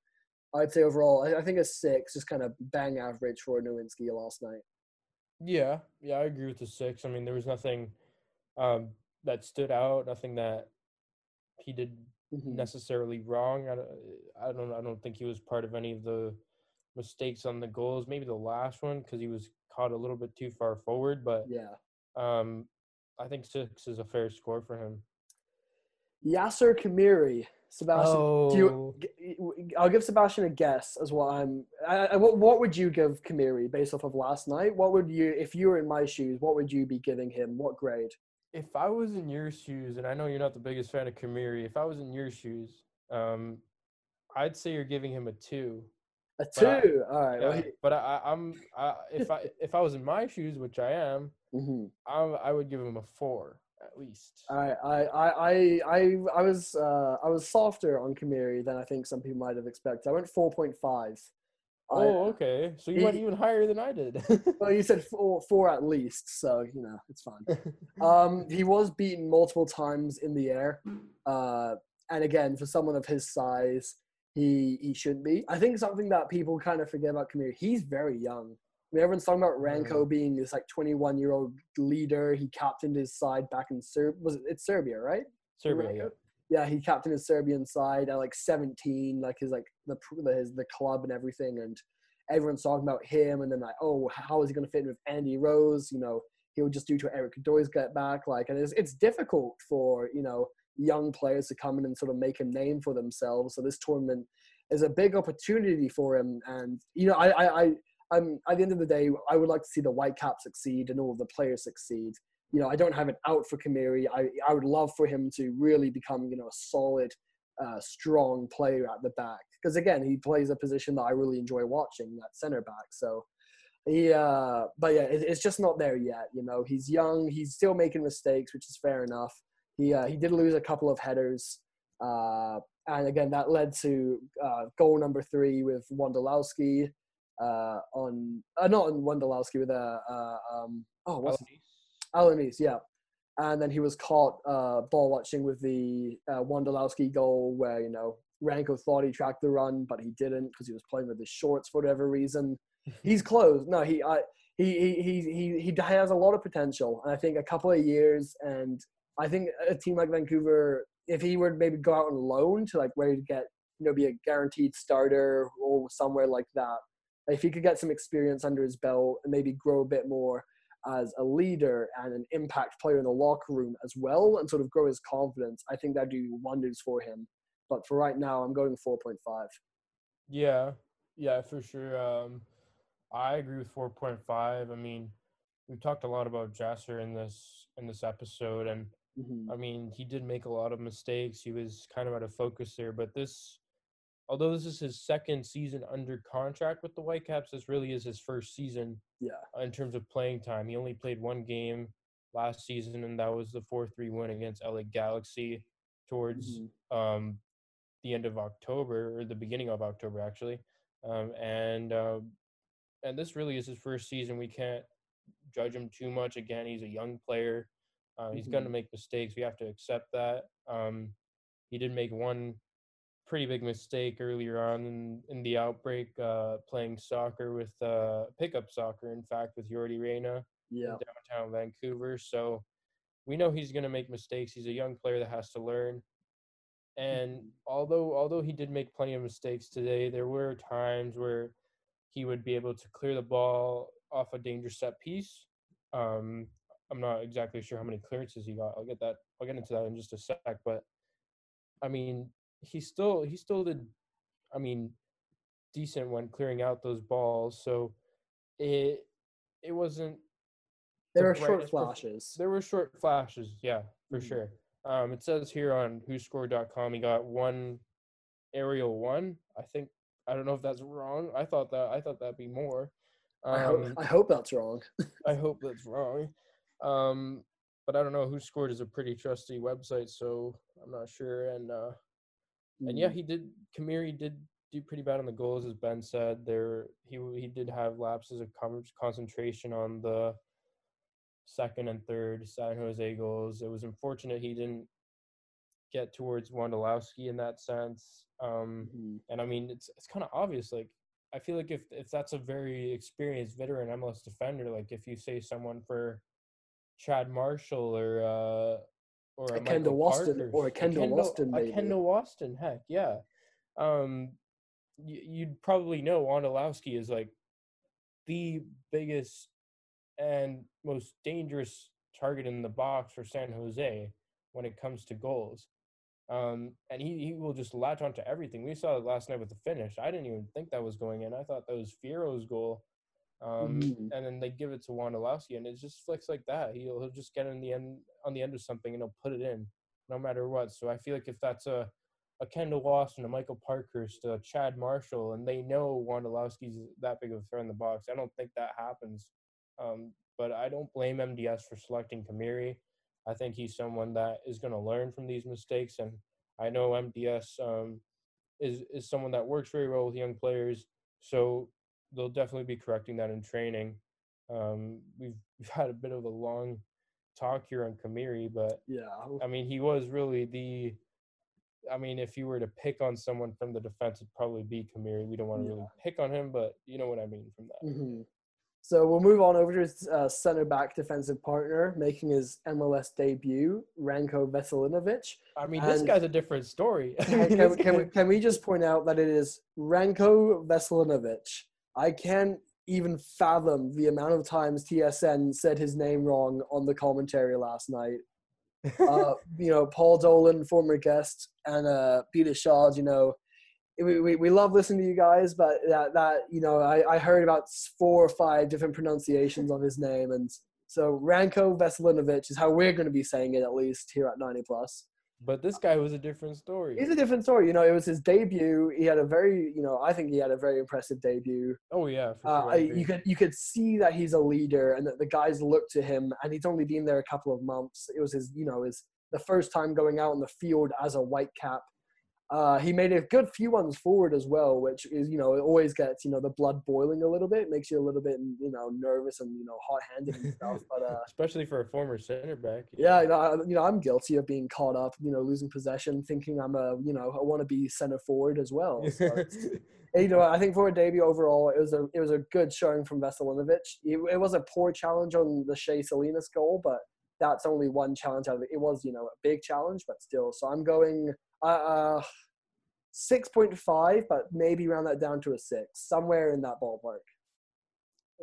I'd say overall, I think a six is kind of bang average for Nerwinski last night. Yeah, yeah, I agree with the six. I mean, there was nothing um, that stood out, nothing that he did Mhm. necessarily wrong. I, don't- I don't, I don't think he was part of any of the mistakes on the goals. Maybe the last one because he was caught a little bit too far forward, but Yeah. um, I think six is a fair score for him. Yasser Khmiri, Sebastian. Do you, Oh. I'll give Sebastian a guess as what I'm. I, I, what, what would you give Khmiri based off of last night? What would you, if you were in my shoes, what would you be giving him? What grade? If I was in your shoes, and I know you're not the biggest fan of Khmiri, if I was in your shoes, um, I'd say you're giving him a two. A But I- two. All right. Yeah, Well, but I, I, if I if I was in my shoes, which I am, he, mhm. I I would give him a four at least. All right. I, I, I, I, I was, uh, I was softer on Khmiri than I think some people might have expected. I went four point five. Oh, okay. So you went even higher than I did. Well, you said four, four at least, so you know it's fine. Um, he was beaten multiple times in the air, uh, and again, for someone of his size, he he should be. I think something that people kind of forget about Kamir, he's very young. I mean, everyone's talking about Ranko being this like 21 year old leader. He captained his side back in Serbia. Was it? It's Serbia, right? Serbia, Ranko? Yeah. He captained his Serbian side at like 17, like his like the his, the club and everything, and everyone's talking about him, and then like, oh, how is he going to fit in with Andy Rose? You know, he'll just do to Eric Doy's get back, like, and it's it's difficult for you know young players to come in and sort of make a name for themselves. So this tournament is a big opportunity for him, and you know, I I. I I'm, at the end of the day, I would like to see the Whitecaps succeed and all the players succeed you know, I don't have it out for Khmiri. I, I would love for him to really become, you know, a solid, uh, strong player at the back. Because again, he plays a position that I really enjoy watching, that center back. So, he, uh, but yeah, it, it's just not there yet. You know, he's young. He's still making mistakes, which is fair enough. He, uh, he did lose a couple of headers. Uh, and again, that led to uh, goal number three with Wondolowski uh, on, uh, not on Wondolowski, with a, um, oh, what's Alanis, yeah. And then he was caught uh, ball watching with the uh, Wondolowski goal where, you know, Ranko thought he tracked the run, but he didn't because he was playing with his shorts for whatever reason. He's close. No, he, I, he, he, he, he, he has a lot of potential. And I think a couple of years, and I think a team like Vancouver, if he were to maybe go out on loan to like where he'd get, you know, be a guaranteed starter or somewhere like that, if he could get some experience under his belt and maybe grow a bit more as a leader and an impact player in the locker room as well and sort of grow his confidence, I think that'd do wonders for him. But for right now, I'm going 4.5. Yeah, yeah, for sure. Um, I agree with four point five. I mean, we've talked a lot about Jasser in this in this episode, and Mhm. I mean, he did make a lot of mistakes. He was kind of out of focus there. But this, although this is his second season under contract with the Whitecaps, this really is his first season Yeah. in terms of playing time. He only played one game last season, and that was the 4 3 win against LA Galaxy towards Mhm. um, the end of October, or the beginning of October, actually. Um, and um, and this really is his first season. We can't judge him too much. Again, he's a young player. Uh, he's going to make mistakes. We have to accept that. Um, he did make one pretty big mistake earlier on in, in the outbreak, uh, playing soccer with uh, pickup soccer, in fact, with Yordy Reyna Yeah. in downtown Vancouver. So we know he's going to make mistakes. He's a young player that has to learn. And Mhm. although although he did make plenty of mistakes today, there were times where he would be able to clear the ball off a dangerous set piece. Um, I'm not exactly sure how many clearances he got. I'll get that. I'll get into that in just a sec. But I mean, he still he still did. I mean, decent when clearing out those balls. So it it wasn't There the are short flashes. there were short flashes, yeah, for Mhm. sure. Um, it says here on WhoScored.com he got one aerial one. I think I don't know if that's wrong. I thought that I thought that'd be more. I, hope, Um, I hope that's wrong. I hope that's wrong. Um, but I don't know who scored is a pretty trusty website, so I'm not sure. And uh, and yeah, he did. Khmiri did do pretty bad on the goals, as Ben said. There, he he did have lapses of con- concentration on the second and third San Jose goals. It was unfortunate he didn't get towards Wondolowski in that sense. Um, Mhm. and I mean, it's it's kind of obvious. Like, I feel like if if that's a very experienced veteran MLS defender, like if you say someone for Chad Marshall or uh, or A a Kendall Waston or a Kendall Waston, a. Kendall Waston, heck yeah. Um, y- you'd probably know Wondolowski is like the biggest and most dangerous target in the box for San Jose when it comes to goals. Um, and he, he will just latch onto everything. We saw it last night with the finish. I didn't even think that was going in. I thought that was Fierro's goal. Um, Mhm. and then they give it to Wondolowski, and it just flicks like that. He'll, he'll just get in the end on the end of something, and he'll put it in, no matter what. So I feel like if that's a a Kendall Waston, a Michael Parkhurst, a Chad Marshall, and they know Wondolowski's that big of a threat in the box, I don't think that happens. Um, but I don't blame MDS for selecting Khmiri. I think he's someone that is going to learn from these mistakes, and I know MDS um, is is someone that works very well with young players. So they'll definitely be correcting that in training. Um, we've, we've had a bit of a long talk here on Khmiri, but Yeah. I mean, he was really the. I mean, if you were to pick on someone from the defense, it'd probably be Khmiri. We don't want to really pick on him, but you know what I mean from that. hmm So we'll move on over to his uh, center back defensive partner, making his MLS debut, Ranko Veselinovic. I mean, this guy's a different story. Can, can, can we, can we just point out that it is Ranko Veselinovic? I can't even fathom the amount of times TSN said his name wrong on the commentary last night. Uh, you know, Paul Dolan, former guest, and uh, Peter Shaw, you know, we, we, we love listening to you guys, but that, that you know, I, I heard about four or five different pronunciations of his name. And so Ranko Veselinovic is how we're going to be saying it, at least here at 90 Plus. But this guy was a different story. He's a different story. You know, it was his debut. He had a very, you know, I think he had a very impressive debut. Oh yeah, for Uh, sure. I you could you could see that he's a leader and that the guys look to him. And he's only been there a couple of months. It was his, you know, his the first time going out in the field as a white cap. Uh, he made a good few ones forward as well, which is, you know, it always gets, you know, the blood boiling a little bit. Makes you a little bit, you know, nervous and, you know, hot handed and stuff. But, uh, especially for a former center back. yeah, you know, I, you know, I'm guilty of being caught up, you know, losing possession, thinking I'm a, you know, I want to be center forward as well. So you know, I think for a debut overall, it was a it was a good showing from Veselinovic. It, it was a poor challenge on the Shea Salinas goal, but that's only one challenge out of it. It was, you know, a big challenge, but still. So I'm going uh, uh six point five, but maybe round that down to a six, somewhere in that ballpark.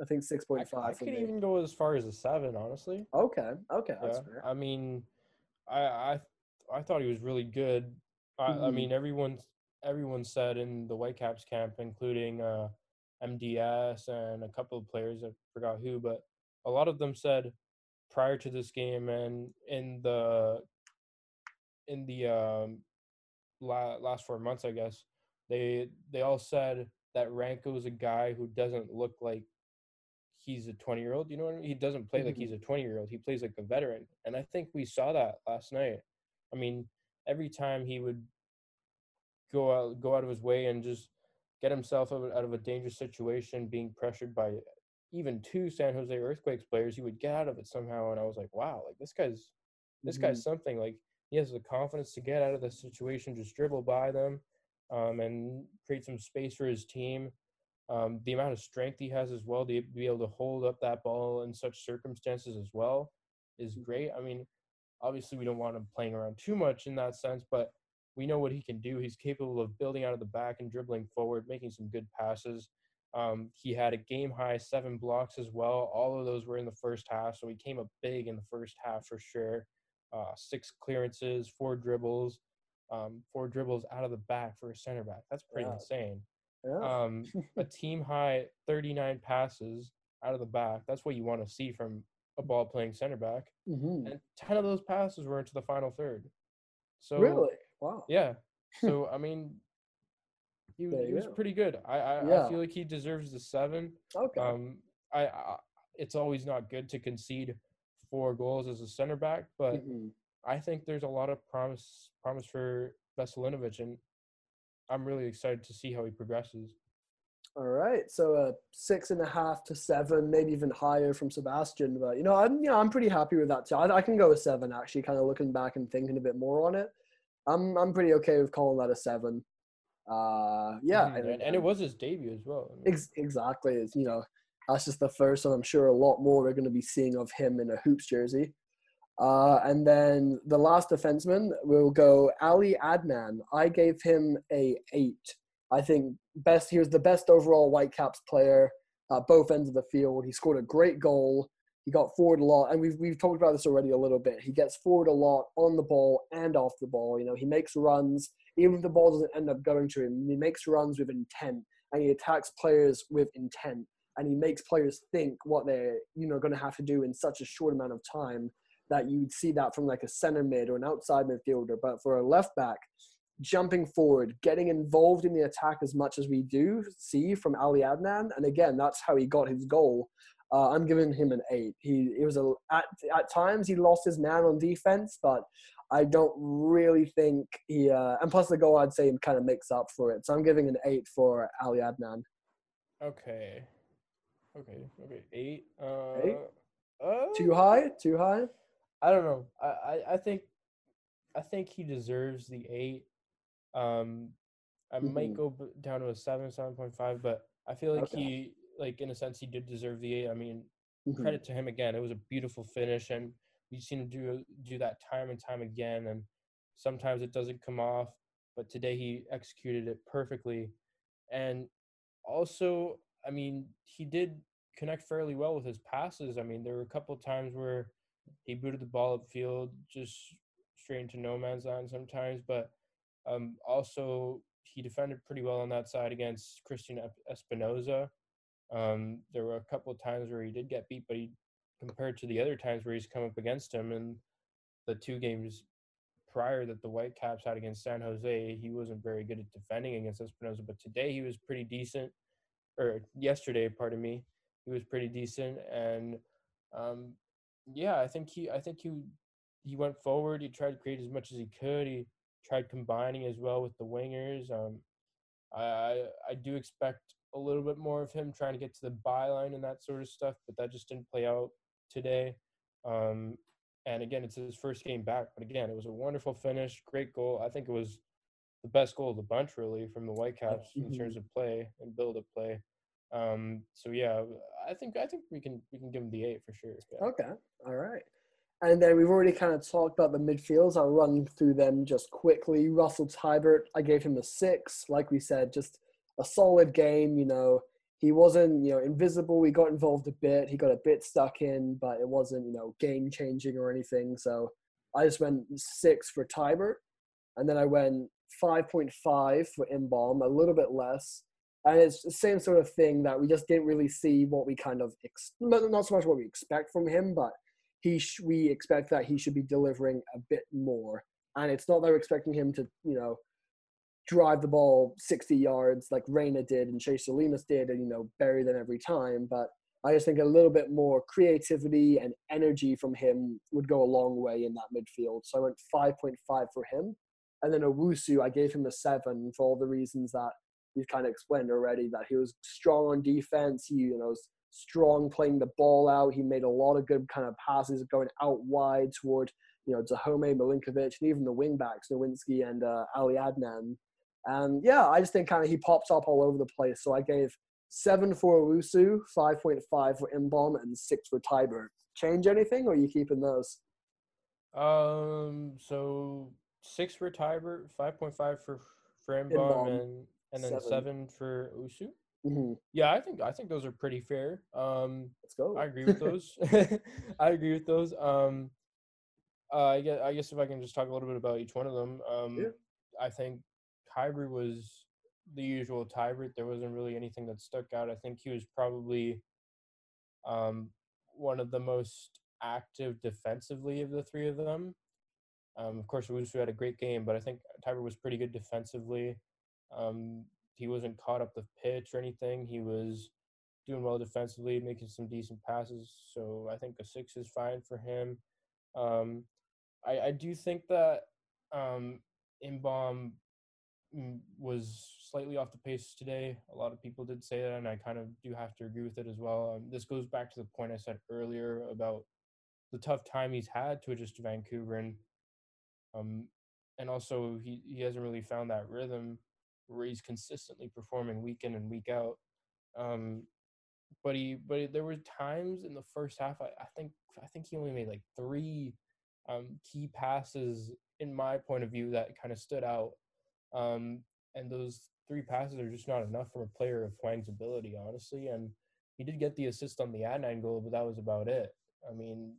I think 6.5. I, I could me. even go as far as a seven, honestly. Okay, okay, that's Yeah, fair. I mean, I I I thought he was really good. I, I Mhm. mean, everyone everyone said in the Whitecaps camp, including uh, MDS and a couple of players, I forgot who, but a lot of them said prior to this game and in the in the um, la- last four months, I guess they they all said that Ranko is a guy who doesn't look like he's a 20 year old. You know what I mean? He doesn't play like Mhm. he's a 20 year old. He plays like a veteran. And I think we saw that last night. I mean, every time he would go out go out of his way and just get himself out of, a dangerous situation, being pressured by even two San Jose Earthquakes players, he would get out of it somehow. And I was like, wow, like this guy's this Mhm. guy's something. Like he has the confidence to get out of the situation, just dribble by them, um, and create some space for his team. Um, the amount of strength he has as well to be able to hold up that ball in such circumstances as well is great. I mean, obviously we don't want him playing around too much in that sense, but we know what he can do. He's capable of building out of the back and dribbling forward, making some good passes. Um, he had a game high seven blocks as well. All of those were in the first half, so he came up big in the first half for sure. Uh, six clearances, four dribbles, um, four dribbles out of the back for a center back. That's pretty Yeah. insane. Yeah. Um, a team high 39 passes out of the back. That's what you want to see from a ball playing center back. Mhm. And 10 of those passes were into the final third. So Really? Wow. yeah. So I mean, he, he was pretty good. I I, Yeah. I feel like he deserves the seven. Okay. Um, I, I it's always not good to concede four goals as a center back, but Mhm. I think there's a lot of promise promise for Veselinovic, and I'm really excited to see how he progresses. All right, so a six and a half to seven, maybe even higher from Sebastian. But you know, I'm you know I'm pretty happy with that too. I, I can go with seven actually. Kind of looking back and thinking a bit more on it, I'm I'm pretty okay with calling that a seven. Uh, yeah, Mhm, and, and it was his debut as well. I mean, Ex- exactly. It's, you know, that's just the first, and I'm sure a lot more we're going to be seeing of him in a hoops jersey. Uh, and then the last defenseman will go Ali Adnan. I gave him a eight. I think best. He was the best overall Whitecaps player at both ends of the field. He scored a great goal. He got forward a lot, and we've we've talked about this already a little bit. He gets forward a lot on the ball and off the ball. You know, he makes runs even if the ball doesn't end up going to him. He makes runs with intent, and he attacks players with intent, and he makes players think what they're you know going to have to do in such a short amount of time that you'd see that from like a center mid or an outside midfielder. But for a left back, jumping forward, getting involved in the attack as much as we do see from Ali Adnan, and again, that's how he got his goal. Uh, I'm giving him an eight. He it was a at at times he lost his man on defense, but I don't really think he. Uh, and plus the goal, I'd say, kind of makes up for it. So I'm giving an eight for Ali Adnan. okay, okay, okay. Eight. Uh, Eight? Uh, Too high? Too high? I don't know. I, I, I think I think he deserves the eight. Um, I might Mhm. go down to a seven, seven point five, but I feel like Okay. he, like in a sense, he did deserve the eight. I mean, Mhm. credit to him again. It was a beautiful finish, and we've seen him do do that time and time again. And sometimes it doesn't come off, but today he executed it perfectly. And also, I mean, he did connect fairly well with his passes. I mean, there were a couple times where he booted the ball upfield, just straight into no man's land sometimes, but um, also he defended pretty well on that side against Cristian Espinoza. Um, there were a couple of times where he did get beat, but he compared to the other times where he's come up against him in the two games prior that the Whitecaps had against San Jose, he wasn't very good at defending against Espinoza. But today he was pretty decent, or yesterday, pardon me, he was pretty decent. And um, yeah, I think he, I think he, he went forward. He tried to create as much as he could. He tried combining as well with the wingers. Um, I, I do expect a little bit more of him trying to get to the byline and that sort of stuff, but that just didn't play out today. Um, and again, it's his first game back, but again, it was a wonderful finish, great goal. I think it was the best goal of the bunch, really, from the Whitecaps mhm. in terms of play and build up play. Um, so yeah, I think I think we can we can give him the eight for sure. Yeah. Okay. All right. And then we've already kind of talked about the midfields. I'll run through them just quickly. Russell Teibert, I gave him a six. Like we said, just a solid game. You know, he wasn't, you know, invisible. He got involved a bit. He got a bit stuck in, but it wasn't, you know, game changing or anything. So I just went six for Teibert. And then I went 5.5 for Inbeom, a little bit less. And it's the same sort of thing that we just didn't really see what we kind of, ex- not so much what we expect from him, but he sh- we expect that he should be delivering a bit more. And it's not that we're expecting him to, you know, drive the ball 60 yards like Reyna did and Chase Salinas did and, you know, bury them every time. But I just think a little bit more creativity and energy from him would go a long way in that midfield. So I went 5.5 for him. And then Owusu, I gave him a seven for all the reasons that we've kind of explained already, that he was strong on defense. He, you know, was strong playing the ball out. He made a lot of good kind of passes going out wide toward, you know, Dajome, Milinkovic, and even the wingbacks, Nerwinski and uh, Ali Adnan. And yeah, I just think kind of he pops up all over the place. So I gave seven for Owusu, 5.5 for Inbeom, and six for Teibert. Change anything, or you keeping those? Um. So six for Teibert, five point five for Inbeom, Inbeom, and and then seven. seven, for Usu. hmm Yeah, I think I think those are pretty fair. Um, Let's go. I agree with those. I agree with those. Um, uh, I guess I guess if I can just talk a little bit about each one of them. Um, Yeah. I think Teibert was the usual Teibert. There wasn't really anything that stuck out. I think he was probably um, one of the most active defensively of the three of them. Um, of course, Wusu had a great game, but I think Teibert was pretty good defensively. Um, he wasn't caught up the pitch or anything. He was doing well defensively, making some decent passes. So I think a six is fine for him. Um, I, I do think that um, was slightly off the pace today. A lot of people did say that, and I kind of do have to agree with it as well. Um, this goes back to the point I said earlier about the tough time he's had to adjust to Vancouver, and um, and also he, he hasn't really found that rhythm where he's consistently performing week in and week out. Um, but he but there were times in the first half I, I think I think he only made like three um, key passes in my point of view that kind of stood out. Um, and those three passes are just not enough from a player of Hwang's ability, honestly. And he did get the assist on the Adnan goal, but that was about it. I mean,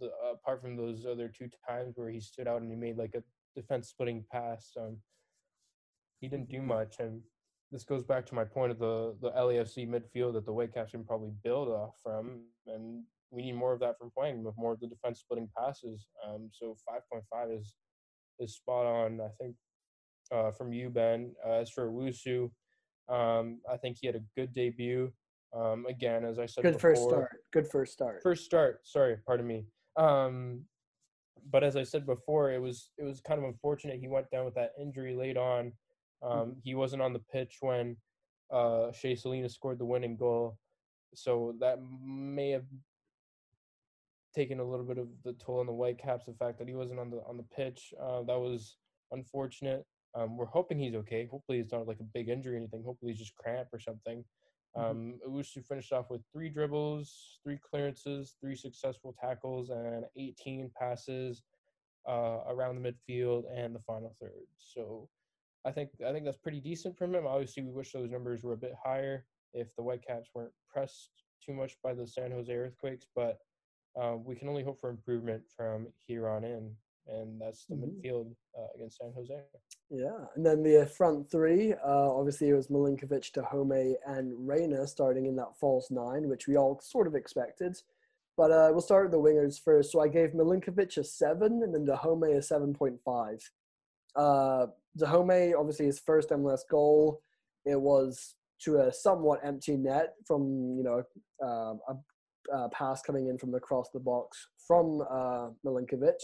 the, apart from those other two times where he stood out and he made like a defense splitting pass, um, he didn't do much. And this goes back to my point of the the LAFC midfield that the Whitecaps can probably build off from, and we need more of that from playing with more of the defense splitting passes. Um, so 5.5 is is spot on. I think uh, from you, Ben. Uh, as for Wusu, um, I think he had a good debut. Um, again, as I said, good before, first start. Good first start. First start. Sorry, pardon me. Um, but as I said before, it was it was kind of unfortunate he went down with that injury late on. Um, he wasn't on the pitch when uh, Shea Salinas scored the winning goal, so that may have taken a little bit of the toll on the Whitecaps. The fact that he wasn't on the on the pitch, uh, that was unfortunate. Um, we're hoping he's okay. Hopefully, it's not like a big injury or anything. Hopefully, he's just cramp or something. Um, mm-hmm. finished off with three dribbles, three clearances, three successful tackles, and 18 passes uh, around the midfield and the final third. So I think I think that's pretty decent from him. Obviously, we wish those numbers were a bit higher if the Whitecaps weren't pressed too much by the San Jose Earthquakes, but uh, we can only hope for improvement from here on in, and that's the mm-hmm. midfield uh, against San Jose. Yeah, and then the front three, uh, obviously it was Milinkovic, Dajome, and Reyna starting in that false nine, which we all sort of expected. But uh, we'll start with the wingers first. So I gave Milinkovic a seven, and then Dajome a seven point five. Uh, Dajome, obviously his first MLS goal, it was to a somewhat empty net from you know uh, a, a, pass coming in from across the box from uh, Milinkovic.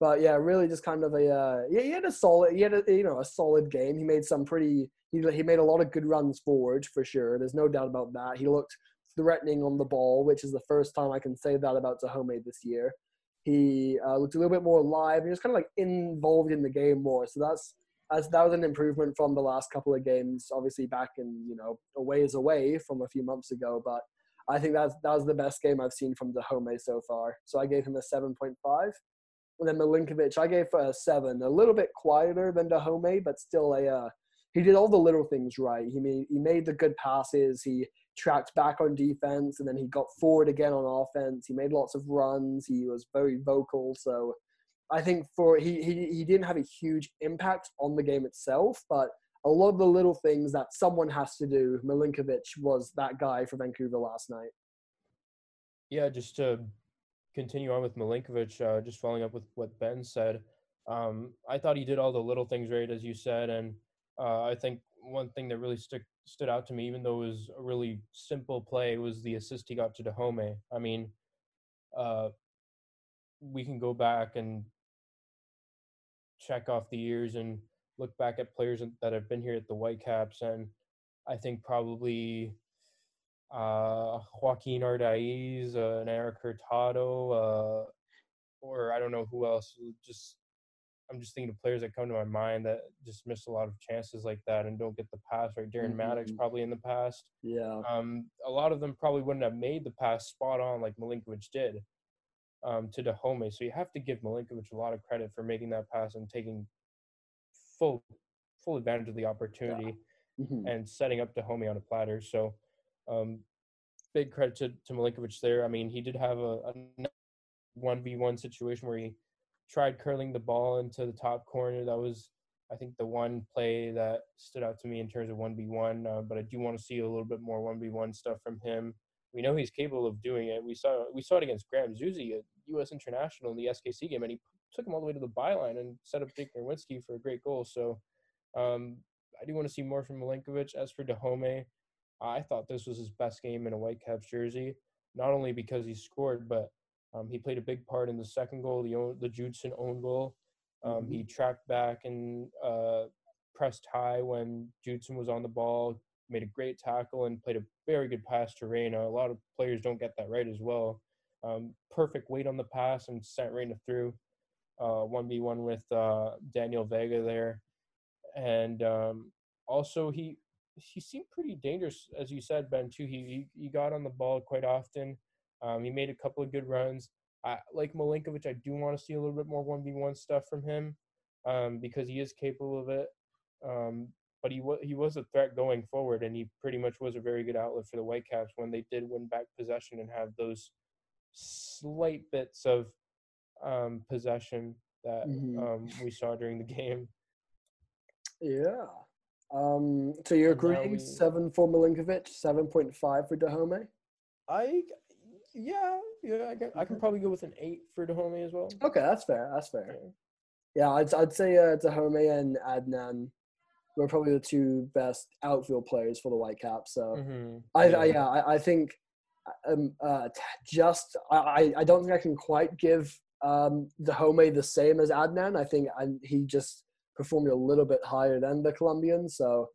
But yeah, really just kind of a uh, yeah, he had a solid he had a you know a solid game. He made some pretty he he made a lot of good runs forward for sure. There's no doubt about that. He looked threatening on the ball, which is the first time I can say that about Dajome this year. He uh, looked a little bit more alive. He was kind of like involved in the game more. So that's as that was an improvement from the last couple of games. Obviously, back in you know a ways away from a few months ago, but I think that's that was the best game I've seen from Dajome so far. So I gave him a seven point five. And then Milinkovic, I gave a seven, a little bit quieter than Dajome, but still a. Uh, he did all the little things right. He made he made the good passes. He tracked back on defense, and then he got forward again on offense. He made lots of runs. He was very vocal. So I think for he, he he didn't have a huge impact on the game itself, but a lot of the little things that someone has to do. Milinkovic was that guy for Vancouver last night. Yeah, just to continue on with Milinkovic, uh, just following up with what Ben said, um, I thought he did all the little things right, as you said, and uh, I think one thing that really stuck stood out to me, even though it was a really simple play, was the assist he got to Dajome. I mean, uh, we can go back and check off the years and look back at players that have been here at the Whitecaps, and I think probably uh, Joaquin Ardaiz, uh, and Erik Hurtado, uh, or I don't know who else. Just I'm just thinking of players that come to my mind that just miss a lot of chances like that and don't get the pass right. Darren mm-hmm. Mattocks probably in the past. Yeah. Um, a lot of them probably wouldn't have made the pass spot on like Milinkovic did um, to Dajome. So you have to give Milinkovic a lot of credit for making that pass and taking full full advantage of the opportunity yeah. mm-hmm. and setting up Dajome on a platter. So um, big credit to, to Milinkovic there. I mean, he did have a, a 1v1 situation where he tried curling the ball into the top corner. That was, I think, the one play that stood out to me in terms of 1v1. Uh, but I do want to see a little bit more 1v1 stuff from him we know he's capable of doing it. We saw we saw it against Graham Zusi, at U.S. International in the SKC game, and he took him all the way to the byline and set up Jake Nerwinski for a great goal. So um, I do want to see more from Milinkovic. As for Dajome, I thought this was his best game in a Whitecaps jersey, not only because he scored, but um, he played a big part in the second goal, the own, the Judson own goal. Um, Mm-hmm. He tracked back and uh, pressed high when Judson was on the ball, made a great tackle, and played a very good pass to Reyna. A lot of players don't get that right as well. Um, perfect weight on the pass and sent Reyna through. Uh, 1v1 with uh, Daniel Vega there. And um, also, he he seemed pretty dangerous, as you said, Ben, too. He, he, he got on the ball quite often. Um, he made a couple of good runs. I, like Milinkovic, I do want to see a little bit more 1v1 stuff from him um, because he is capable of it. Um, but he, wa- he was a threat going forward, and he pretty much was a very good outlet for the Whitecaps when they did win back possession and have those slight bits of um, possession that Mhm. um, we saw during the game. Yeah. Um, so you're And agreeing we- seven for Milinkovic, seven point five for Dajome. I, yeah, yeah, I can, I can probably go with an eight for Dajome as well. Okay, that's fair. That's fair. Yeah. Yeah, I'd I'd say uh, Dajome and Adnan were probably the two best outfield players for the Whitecaps. So Mhm. I, I yeah, I, I think um, uh, t- just I, I- I don't think I can quite give um, the home the same as Adnan. I think I, he just performed a little bit higher than the Colombian. So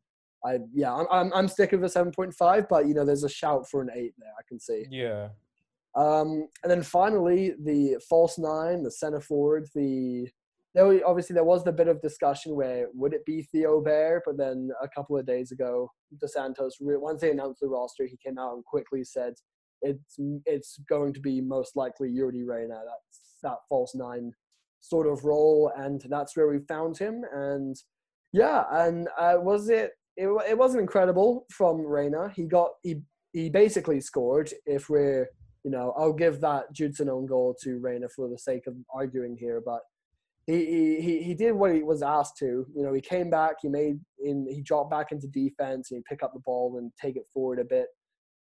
I yeah, I'm I'm, I'm sticking with a seven point five, but you know, there's a shout for an eight there. I can see. Yeah. Um, and then finally, the false nine, the center forward, the there were, obviously there was the bit of discussion where would it be Theo Bair, but then a couple of days ago, Dos Santos once they announced the roster, he came out and quickly said it's it's going to be most likely Yordy Reyna. That's that false nine sort of role, and that's where we found him. And yeah, and uh, was it? It, it wasn't incredible from Reyna. He got he he basically scored. If we're you know, I'll give that Judson own goal to Reyna for the sake of arguing here, but he, he, he, did what he was asked to. You know, he came back, he made in he dropped back into defense and he pick up the ball and take it forward a bit.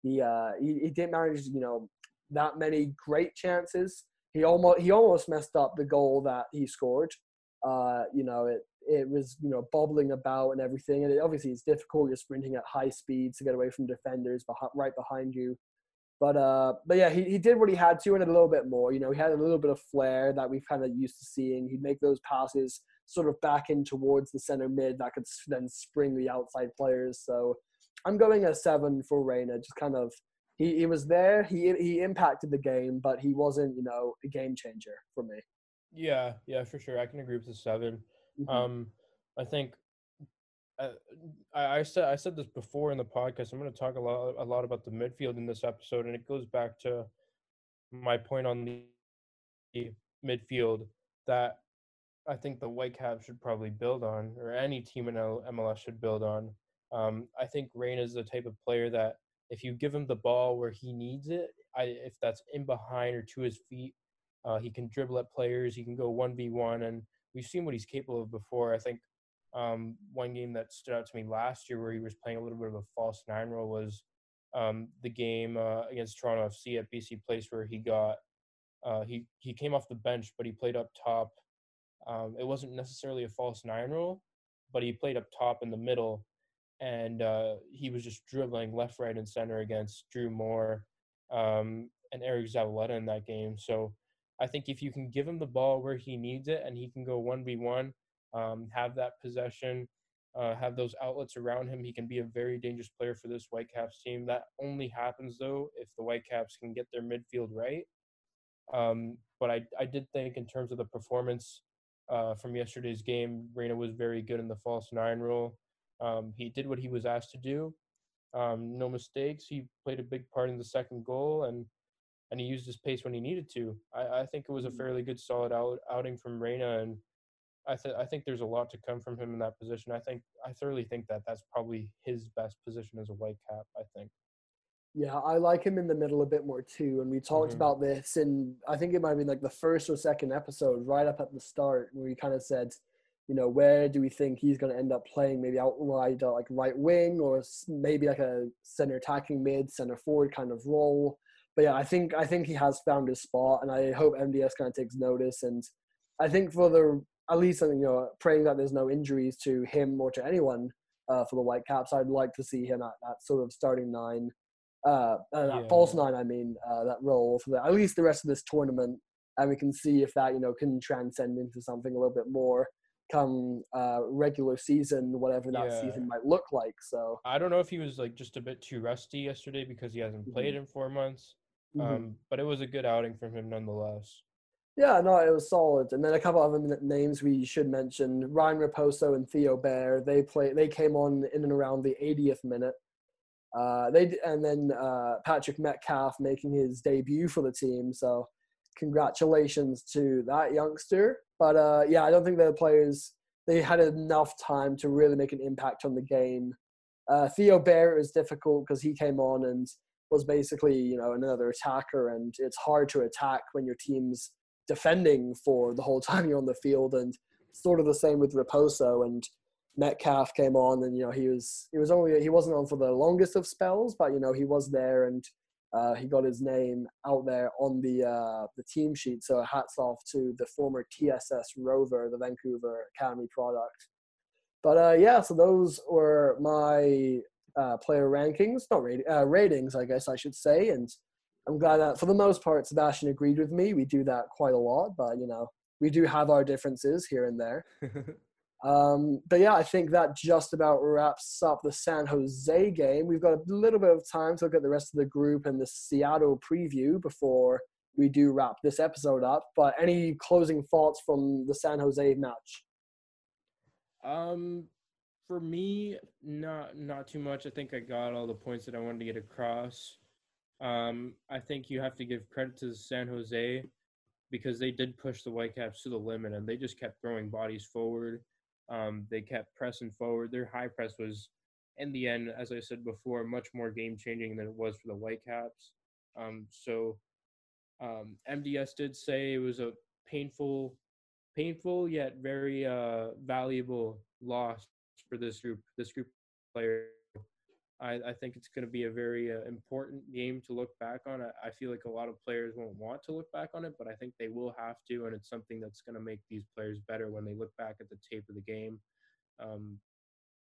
He uh he, he didn't manage, you know, that many great chances. He almost he almost messed up the goal that he scored. Uh, you know, it it was, you know, bobbling about and everything. And it, obviously it's difficult. You're sprinting at high speeds to get away from defenders behind, right behind you. But uh, but yeah, he, he did what he had to and a little bit more. You know, he had a little bit of flair that we've kind of used to seeing. He'd make those passes sort of back in towards the center mid that could then spring the outside players. So I'm going a seven for Reyna. Just kind of he, he was there. He he impacted the game, but he wasn't you know a game changer for me. Yeah, yeah, for sure. I can agree with the 7 Mhm. Um, I think uh, I, I said I said this before in the podcast. I'm going to talk a lot a lot about the midfield in this episode, and it goes back to my point on the midfield that I think the Whitecaps should probably build on, or any team in MLS should build on. Um, I think Rain is the type of player that if you give him the ball where he needs it, I, if that's in behind or to his feet, uh, he can dribble at players. He can go one v one, and we've seen what he's capable of before. I think um, one game that stood out to me last year where he was playing a little bit of a false nine role was um, the game uh, against Toronto FC at BC Place where he got uh, he he came off the bench but he played up top. Um, it wasn't necessarily a false nine role, but he played up top in the middle, and uh, he was just dribbling left, right, and center against Drew Moor um, and Eriq Zavaleta in that game. So I think if you can give him the ball where he needs it and he can go one v one, um, have that possession, uh, have those outlets around him, he can be a very dangerous player for this Whitecaps team. That only happens though if the Whitecaps can get their midfield right. Um, but I I did think in terms of the performance uh, from yesterday's game, Reyna was very good in the false nine role. Um, he did what he was asked to do. Um, no mistakes. He played a big part in the second goal, and and he used his pace when he needed to. I, I think it was a fairly good, solid out, outing from Reyna, and I th- I think there's a lot to come from him in that position. I think I thoroughly think that that's probably his best position as a Whitecap. I think. Yeah, I like him in the middle a bit more too. And we talked Mhm. about this and I think it might be like the first or second episode, right up at the start, where we kind of said, you know, where do we think he's going to end up playing? Maybe out wide, uh, like right wing, or maybe like a center attacking mid, center forward kind of role. But yeah, I think I think he has found his spot, and I hope MDS kind of takes notice. And I think for the at least you know, praying that there's no injuries to him or to anyone uh, for the Whitecaps. I'd like to see him at that sort of starting nine, uh, uh, that Yeah. false nine. I mean, uh, that role for the, at least the rest of this tournament, and we can see if that you know can transcend into something a little bit more come uh, regular season, whatever that Yeah. season might look like. So. I don't know if he was like just a bit too rusty yesterday because he hasn't played in four months. mhm. Um, but it was a good outing from him nonetheless. Yeah, no, it was solid. And then a couple other n- names we should mention: Ryan Raposo and Theo Bair. They play. They came on in and around the 80th minute. Uh, they and then uh, Patrick Metcalfe making his debut for the team. So, congratulations to that youngster. But uh, yeah, I don't think the players they had enough time to really make an impact on the game. Uh, Theo Bair is difficult because he came on and was basically you know another attacker, and it's hard to attack when your team's defending for the whole time you're on the field, and sort of the same with Raposo and Metcalfe came on, and you know he was he was only he wasn't on for the longest of spells, but you know he was there and uh, he got his name out there on the uh, the team sheet. So hats off to the former TSS Rover, the Vancouver Academy product. But uh, yeah, so those were my uh, player rankings, not uh, ratings, I guess I should say, and I'm glad that for the most part Sebastian agreed with me. We do that quite a lot, but you know we do have our differences here and there. Um, but yeah, I think that just about wraps up the San Jose game. We've got a little bit of time to look at the rest of the group and the Seattle preview before we do wrap this episode up. But any closing thoughts from the San Jose match? Um, for me, not not too much. I think I got all the points that I wanted to get across. Um, I think you have to give credit to San Jose because they did push the Whitecaps to the limit and they just kept throwing bodies forward. Um, they kept pressing forward. Their high press was, in the end, as I said before, much more game changing than it was for the Whitecaps. Um, so um, MDS did say it was a painful, painful yet very uh, valuable loss for this group. This group of players. I, I think it's going to be a very uh, important game to look back on. I, I feel like a lot of players won't want to look back on it, but I think they will have to, and it's something that's going to make these players better when they look back at the tape of the game. Um,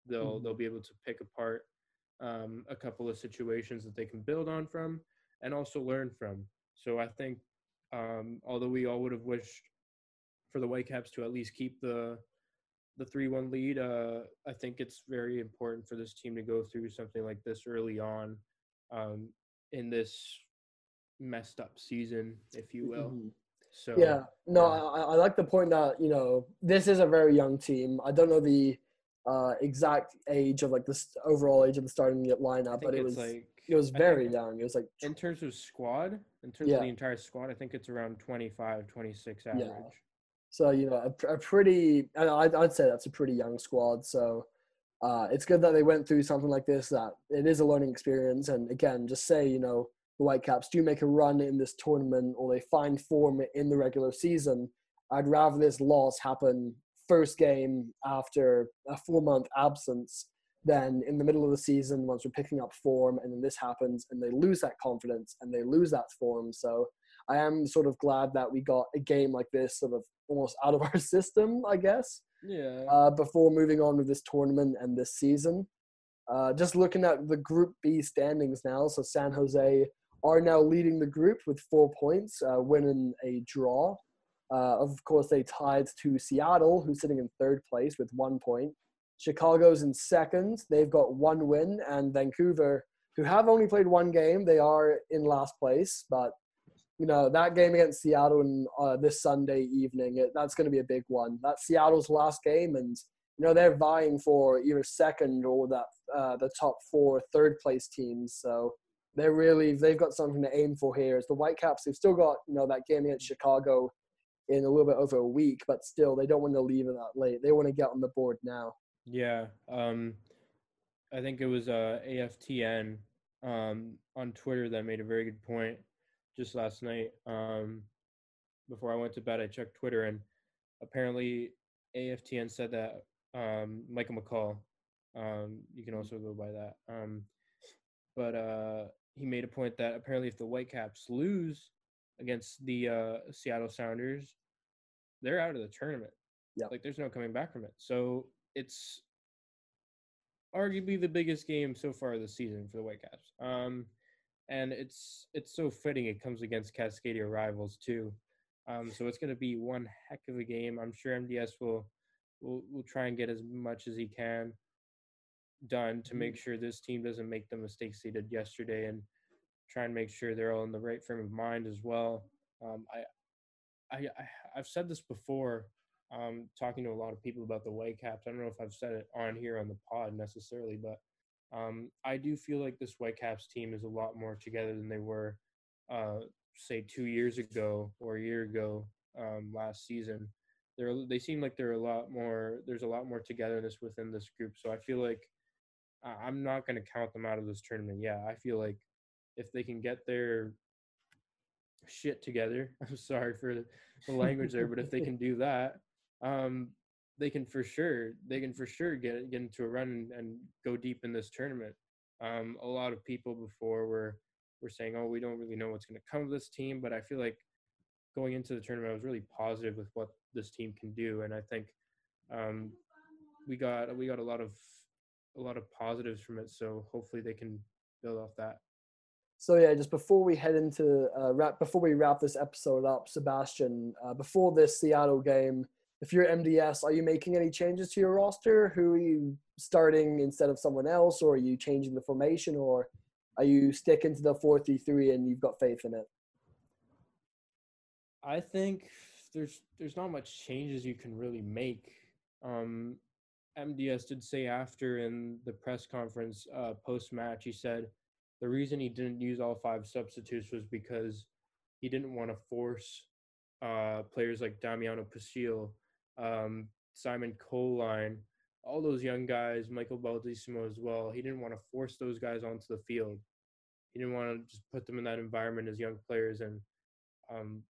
they'll Mhm. they'll be able to pick apart um, a couple of situations that they can build on from, and also learn from. So I think, um, although we all would have wished for the Whitecaps to at least keep the the three one lead, uh, I think it's very important for this team to go through something like this early on um, in this messed up season, if you will. Mhm. So Yeah, no, yeah. I, I like the point that you know this is a very young team. I don't know the uh, exact age of like this overall age of the starting lineup, but it was like it was very young. It was like in terms of squad, in terms Yeah. of the entire squad, I think it's around 25, 26 average. So you know, a, a pretty. I'd, I'd say that's a pretty young squad. So uh, it's good that they went through something like this. That it is a learning experience. And again, just say you know the Whitecaps do make a run in this tournament, or they find form in the regular season. I'd rather this loss happen first game after a four month absence than in the middle of the season once we're picking up form, and then this happens and they lose that confidence and they lose that form. So I am sort of glad that we got a game like this sort of almost out of our system, I guess, Yeah. uh, before moving on with this tournament and this season. Uh, just looking at the Group B standings now, so San Jose are now leading the group with four points, uh, winning a draw. Uh, of course, they tied to Seattle, who's sitting in third place with one point. Chicago's in second; they've got one win, and Vancouver, who have only played one game, they are in last place, but you know that game against Seattle in, uh, this Sunday evening. It, that's going to be a big one. That's Seattle's last game, and you know they're vying for either second or that uh, the top four third place teams. So they're really they've got something to aim for here. As the Whitecaps, they've still got you know that game against Chicago in a little bit over a week, but still they don't want to leave it that late. They want to get on the board now. Yeah, um, I think it was uh, AFTN um, on Twitter that made a very good point just last night. Um, before I went to bed, I checked Twitter, and apparently AFTN said that um, Michael McColl. Um, you can also go by that. Um, but uh, he made a point that apparently if the Whitecaps lose against the uh, Seattle Sounders, they're out of the tournament. Yep. Like there's no coming back from it. So it's arguably the biggest game so far this season for the Whitecaps. Um, and it's it's so fitting it comes against Cascadia rivals too. Um, so it's going to be one heck of a game. I'm sure MDS will will will try and get as much as he can done to make sure this team doesn't make the mistakes they did yesterday and try and make sure they're all in the right frame of mind as well. Um, I, I, I I've said this before, um, talking to a lot of people about the Whitecaps. I don't know if I've said it on here on the pod necessarily, but um, I do feel like this Whitecaps team is a lot more together than they were, uh, say, two years ago or a year ago um, last season. They're, they seem like they're a lot more. There's a lot more togetherness within this group. So I feel like I'm not going to count them out of this tournament. Yeah, I feel like if they can get their shit together, I'm sorry for the language there, but if they can do that, um, they can for sure they can for sure get get into a run and, and go deep in this tournament. Um, a lot of people before were were saying, "Oh, we don't really know what's going to come of this team," but I feel like going into the tournament, I was really positive with what this team can do, and I think um, we got we got a lot of a lot of positives from it. So hopefully they can build off that. So yeah, just before we head into uh, wrap, before we wrap this episode up, Sebastian, uh, before this Seattle game, if you're MDS, are you making any changes to your roster? Who are you starting instead of someone else, or are you changing the formation, or are you sticking to the four three three and you've got faith in it? I think there's there's not much changes you can really make. Um, MDS did say after in the press conference uh, post match, he said the reason he didn't use all five substitutes was because he didn't want to force uh, players like Damiano Pecile, um, Simon Colyn, all those young guys, Michael Baldisimo as well. He didn't want to force those guys onto the field. He didn't want to just put them in that environment as young players and um,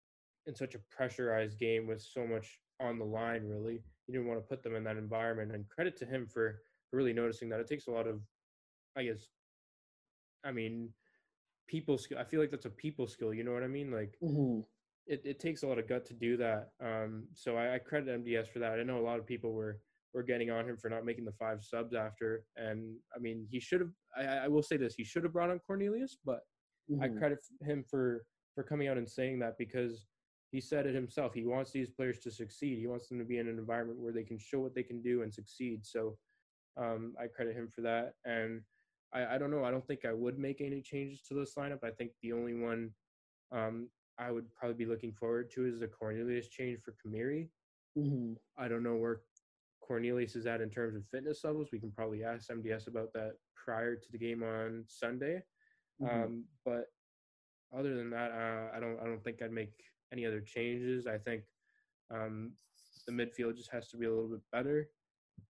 in such a pressurized game with so much on the line, really he didn't want to put them in that environment. And credit to him for really noticing that. It takes a lot of, I guess, I mean, people skill. I feel like that's a people skill. You know what I mean? Like, mm-hmm. It, it takes a lot of gut to do that. Um, so I, I credit MDS for that. I know a lot of people were were getting on him for not making the five subs after, and I mean, he should have. I, I will say this: he should have brought on Cornelius, but mm-hmm. I credit him for for coming out and saying that because he said it himself. He wants these players to succeed. He wants them to be in an environment where they can show what they can do and succeed. So um, I credit him for that. And I, I, don't know. I don't think I would make any changes to this lineup. I think the only one um, I would probably be looking forward to is the Cornelius change for Khmiri. Mm-hmm. I don't know where Cornelius is at in terms of fitness levels. We can probably ask MDS about that prior to the game on Sunday. Mm-hmm. Um, but other than that, uh, I don't. I don't think I'd make any other changes. I think um, the midfield just has to be a little bit better.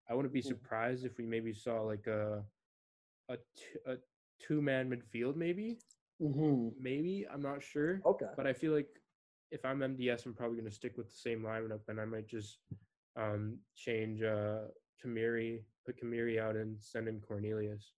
I wouldn't be mm. surprised if we maybe saw like a a, t- a two man midfield, maybe. Mm-hmm. Maybe I'm not sure. Okay. But I feel like if I'm MDS, I'm probably going to stick with the same lineup, and I might just um, change uh, Khmiri, put Khmiri out, and send in Cornelius.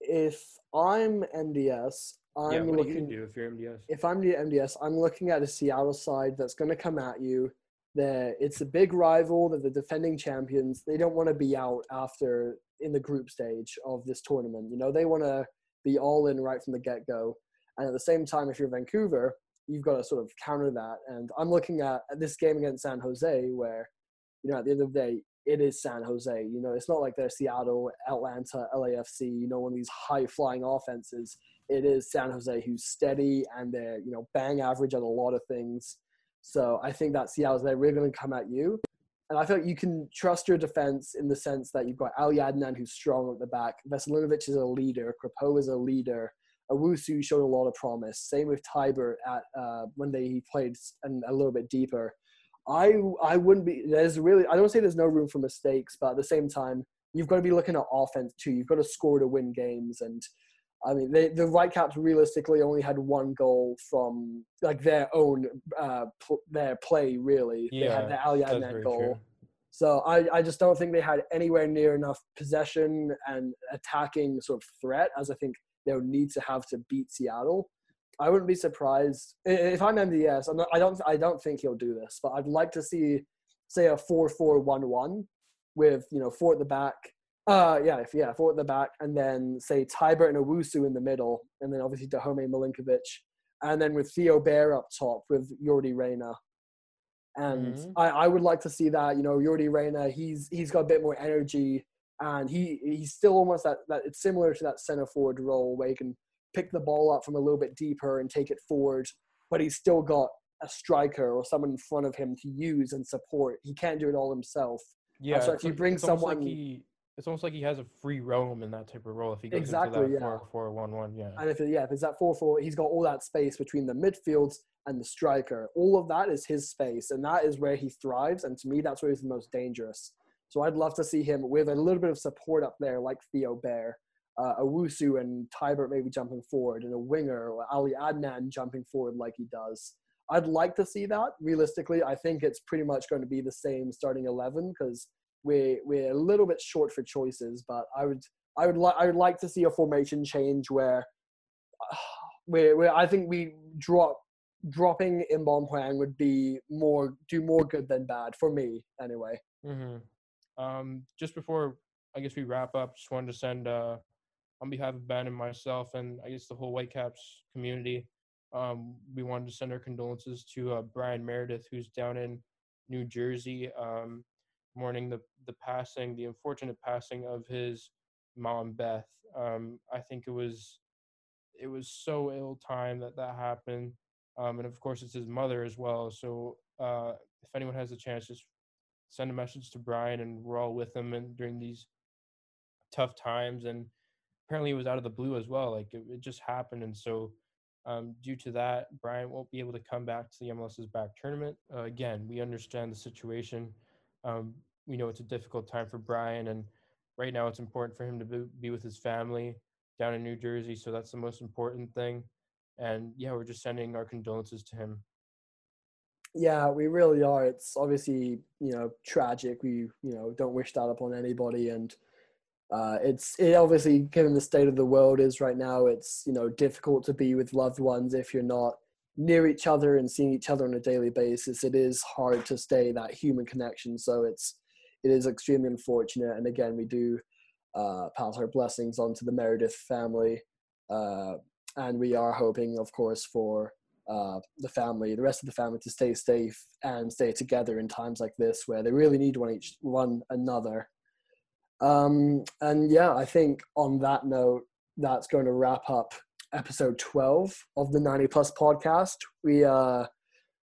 If I'm MDS, I'm yeah, what looking, do you do if you're MDS? If I'm the MDS, I'm looking at a Seattle side that's going to come at you. That it's a big rival. That the defending champions. They don't want to be out after in the group stage of this tournament. You know, they want to be all in right from the get go. And at the same time, if you're Vancouver, you've got to sort of counter that. And I'm looking at this game against San Jose, where you know at the end of the day, it is San Jose. You know, it's not like they're Seattle, Atlanta, LAFC. You know, one of these high flying offenses it is San Jose who's steady and they're you know bang average on a lot of things. So I think that Seattle's they're really going to come at you. And I feel like you can trust your defense in the sense that you've got Ali Adnan who's strong at the back. Veselinovic is a leader. Crepeau is a leader. Owusu showed a lot of promise. Same with Teibert at uh, when they he played and a little bit deeper. I I wouldn't be there's really I don't say there's no room for mistakes, but at the same time you've got to be looking at offense too. You've got to score to win games, and I mean, they, the Whitecaps realistically only had one goal from like their own uh, pl- their play. Really, yeah, they had the Ali Adnan goal. True. So I, I just don't think they had anywhere near enough possession and attacking sort of threat as I think they would need to have to beat Seattle. I wouldn't be surprised if I'm MDS. I'm not, I don't I don't think he'll do this, but I'd like to see say a four four one one with you know four at the back Uh, yeah, if, yeah, four at the back, and then say Teibert and Owusu in the middle, and then obviously Dajome Milinkovic, and then with Theo Bair up top with Yordy Reyna. And Mhm. I, I would like to see that, you know, Yordy Reyna, he's he's got a bit more energy, and he he's still almost that that it's similar to that center forward role where he can pick the ball up from a little bit deeper and take it forward, but he's still got a striker or someone in front of him to use and support. He can't do it all himself. Yeah, so if you bring almost like someone- he, it's almost like he has a free roam in that type of role if he goes Exactly, into yeah. that four four one one. Yeah. And if it, yeah, if it's that four four, he's got all that space between the midfields and the striker. All of that is his space, and that is where he thrives. And to me, that's where he's the most dangerous. So I'd love to see him with a little bit of support up there, like Theo Bair, uh, Owusu and Teibert maybe jumping forward, and a winger or Ali Adnan jumping forward like he does. I'd like to see that. Realistically, I think it's pretty much going to be the same starting eleven because we're we're a little bit short for choices. But I would I would like I would like to see a formation change where where where I think we drop dropping Inbeom Hwang would be more do more good than bad for me anyway. hmm Um, just before I guess we wrap up, just wanted to send uh, on behalf of Ben and myself, and I guess the whole Whitecaps community, um, we wanted to send our condolences to uh, Brian Meredith, who's down in New Jersey, um, mourning the the passing, the unfortunate passing of his mom Beth. Um, I think it was it was so ill timed that that happened, um, and of course it's his mother as well. So uh, if anyone has a chance, just send a message to Brian, and we're all with him and during these tough times. And apparently, it was out of the blue as well. Like it, it just happened, and so um, due to that, Brian won't be able to come back to the MLS's back tournament. Uh, again, we understand the situation. Um, we know it's a difficult time for Brian, and right now it's important for him to be, be with his family down in New Jersey. So that's the most important thing. And yeah, we're just sending our condolences to him. Yeah, we really are. It's obviously you know tragic. We you know don't wish that upon anybody, and uh, it's it obviously given the state of the world is right now. It's you know difficult to be with loved ones if you're not near each other and seeing each other on a daily basis. It is hard to stay that human connection. So it's it is extremely unfortunate. And again, we do uh, pass our blessings on to the Meredith family, uh, and we are hoping, of course, for uh, the family, the rest of the family, to stay safe and stay together in times like this, where they really need one each one another. Um, and yeah, I think on that note, that's going to wrap up episode 12 of the 90 plus podcast. We, uh,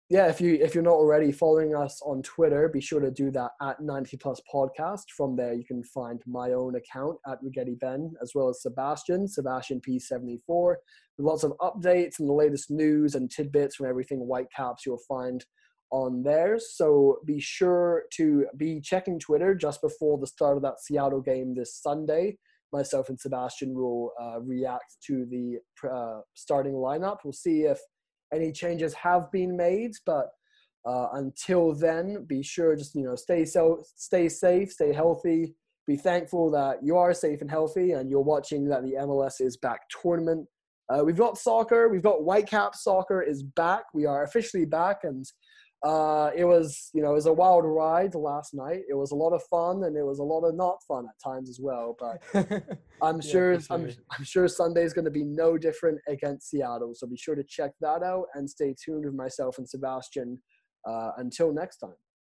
yeah, if you if you're not already following us on Twitter, be sure to do that at 90 plus podcast. From there, you can find my own account at Rigetti Ben, as well as Sebastian, Sebastian P74. With lots of updates and the latest news and tidbits from everything Whitecaps you'll find on there. So be sure to be checking Twitter just before the start of that Seattle game this Sunday. Myself and Sebastian will uh, react to the uh, starting lineup. We'll see if any changes have been made, but uh, until then, be sure just you know stay so stay safe, stay healthy. Be thankful that you are safe and healthy, and you're watching that the MLS is back tournament. Uh, we've got soccer. We've got Whitecap soccer is back. We are officially back, and uh, it was you know it was a wild ride last night. It was a lot of fun, and it was a lot of not fun at times as well. But I'm Yeah, sure for I'm, sure. I'm sure Sunday's going to be no different against Seattle. So be sure to check that out and stay tuned with myself and Sebastian. Uh, until next time.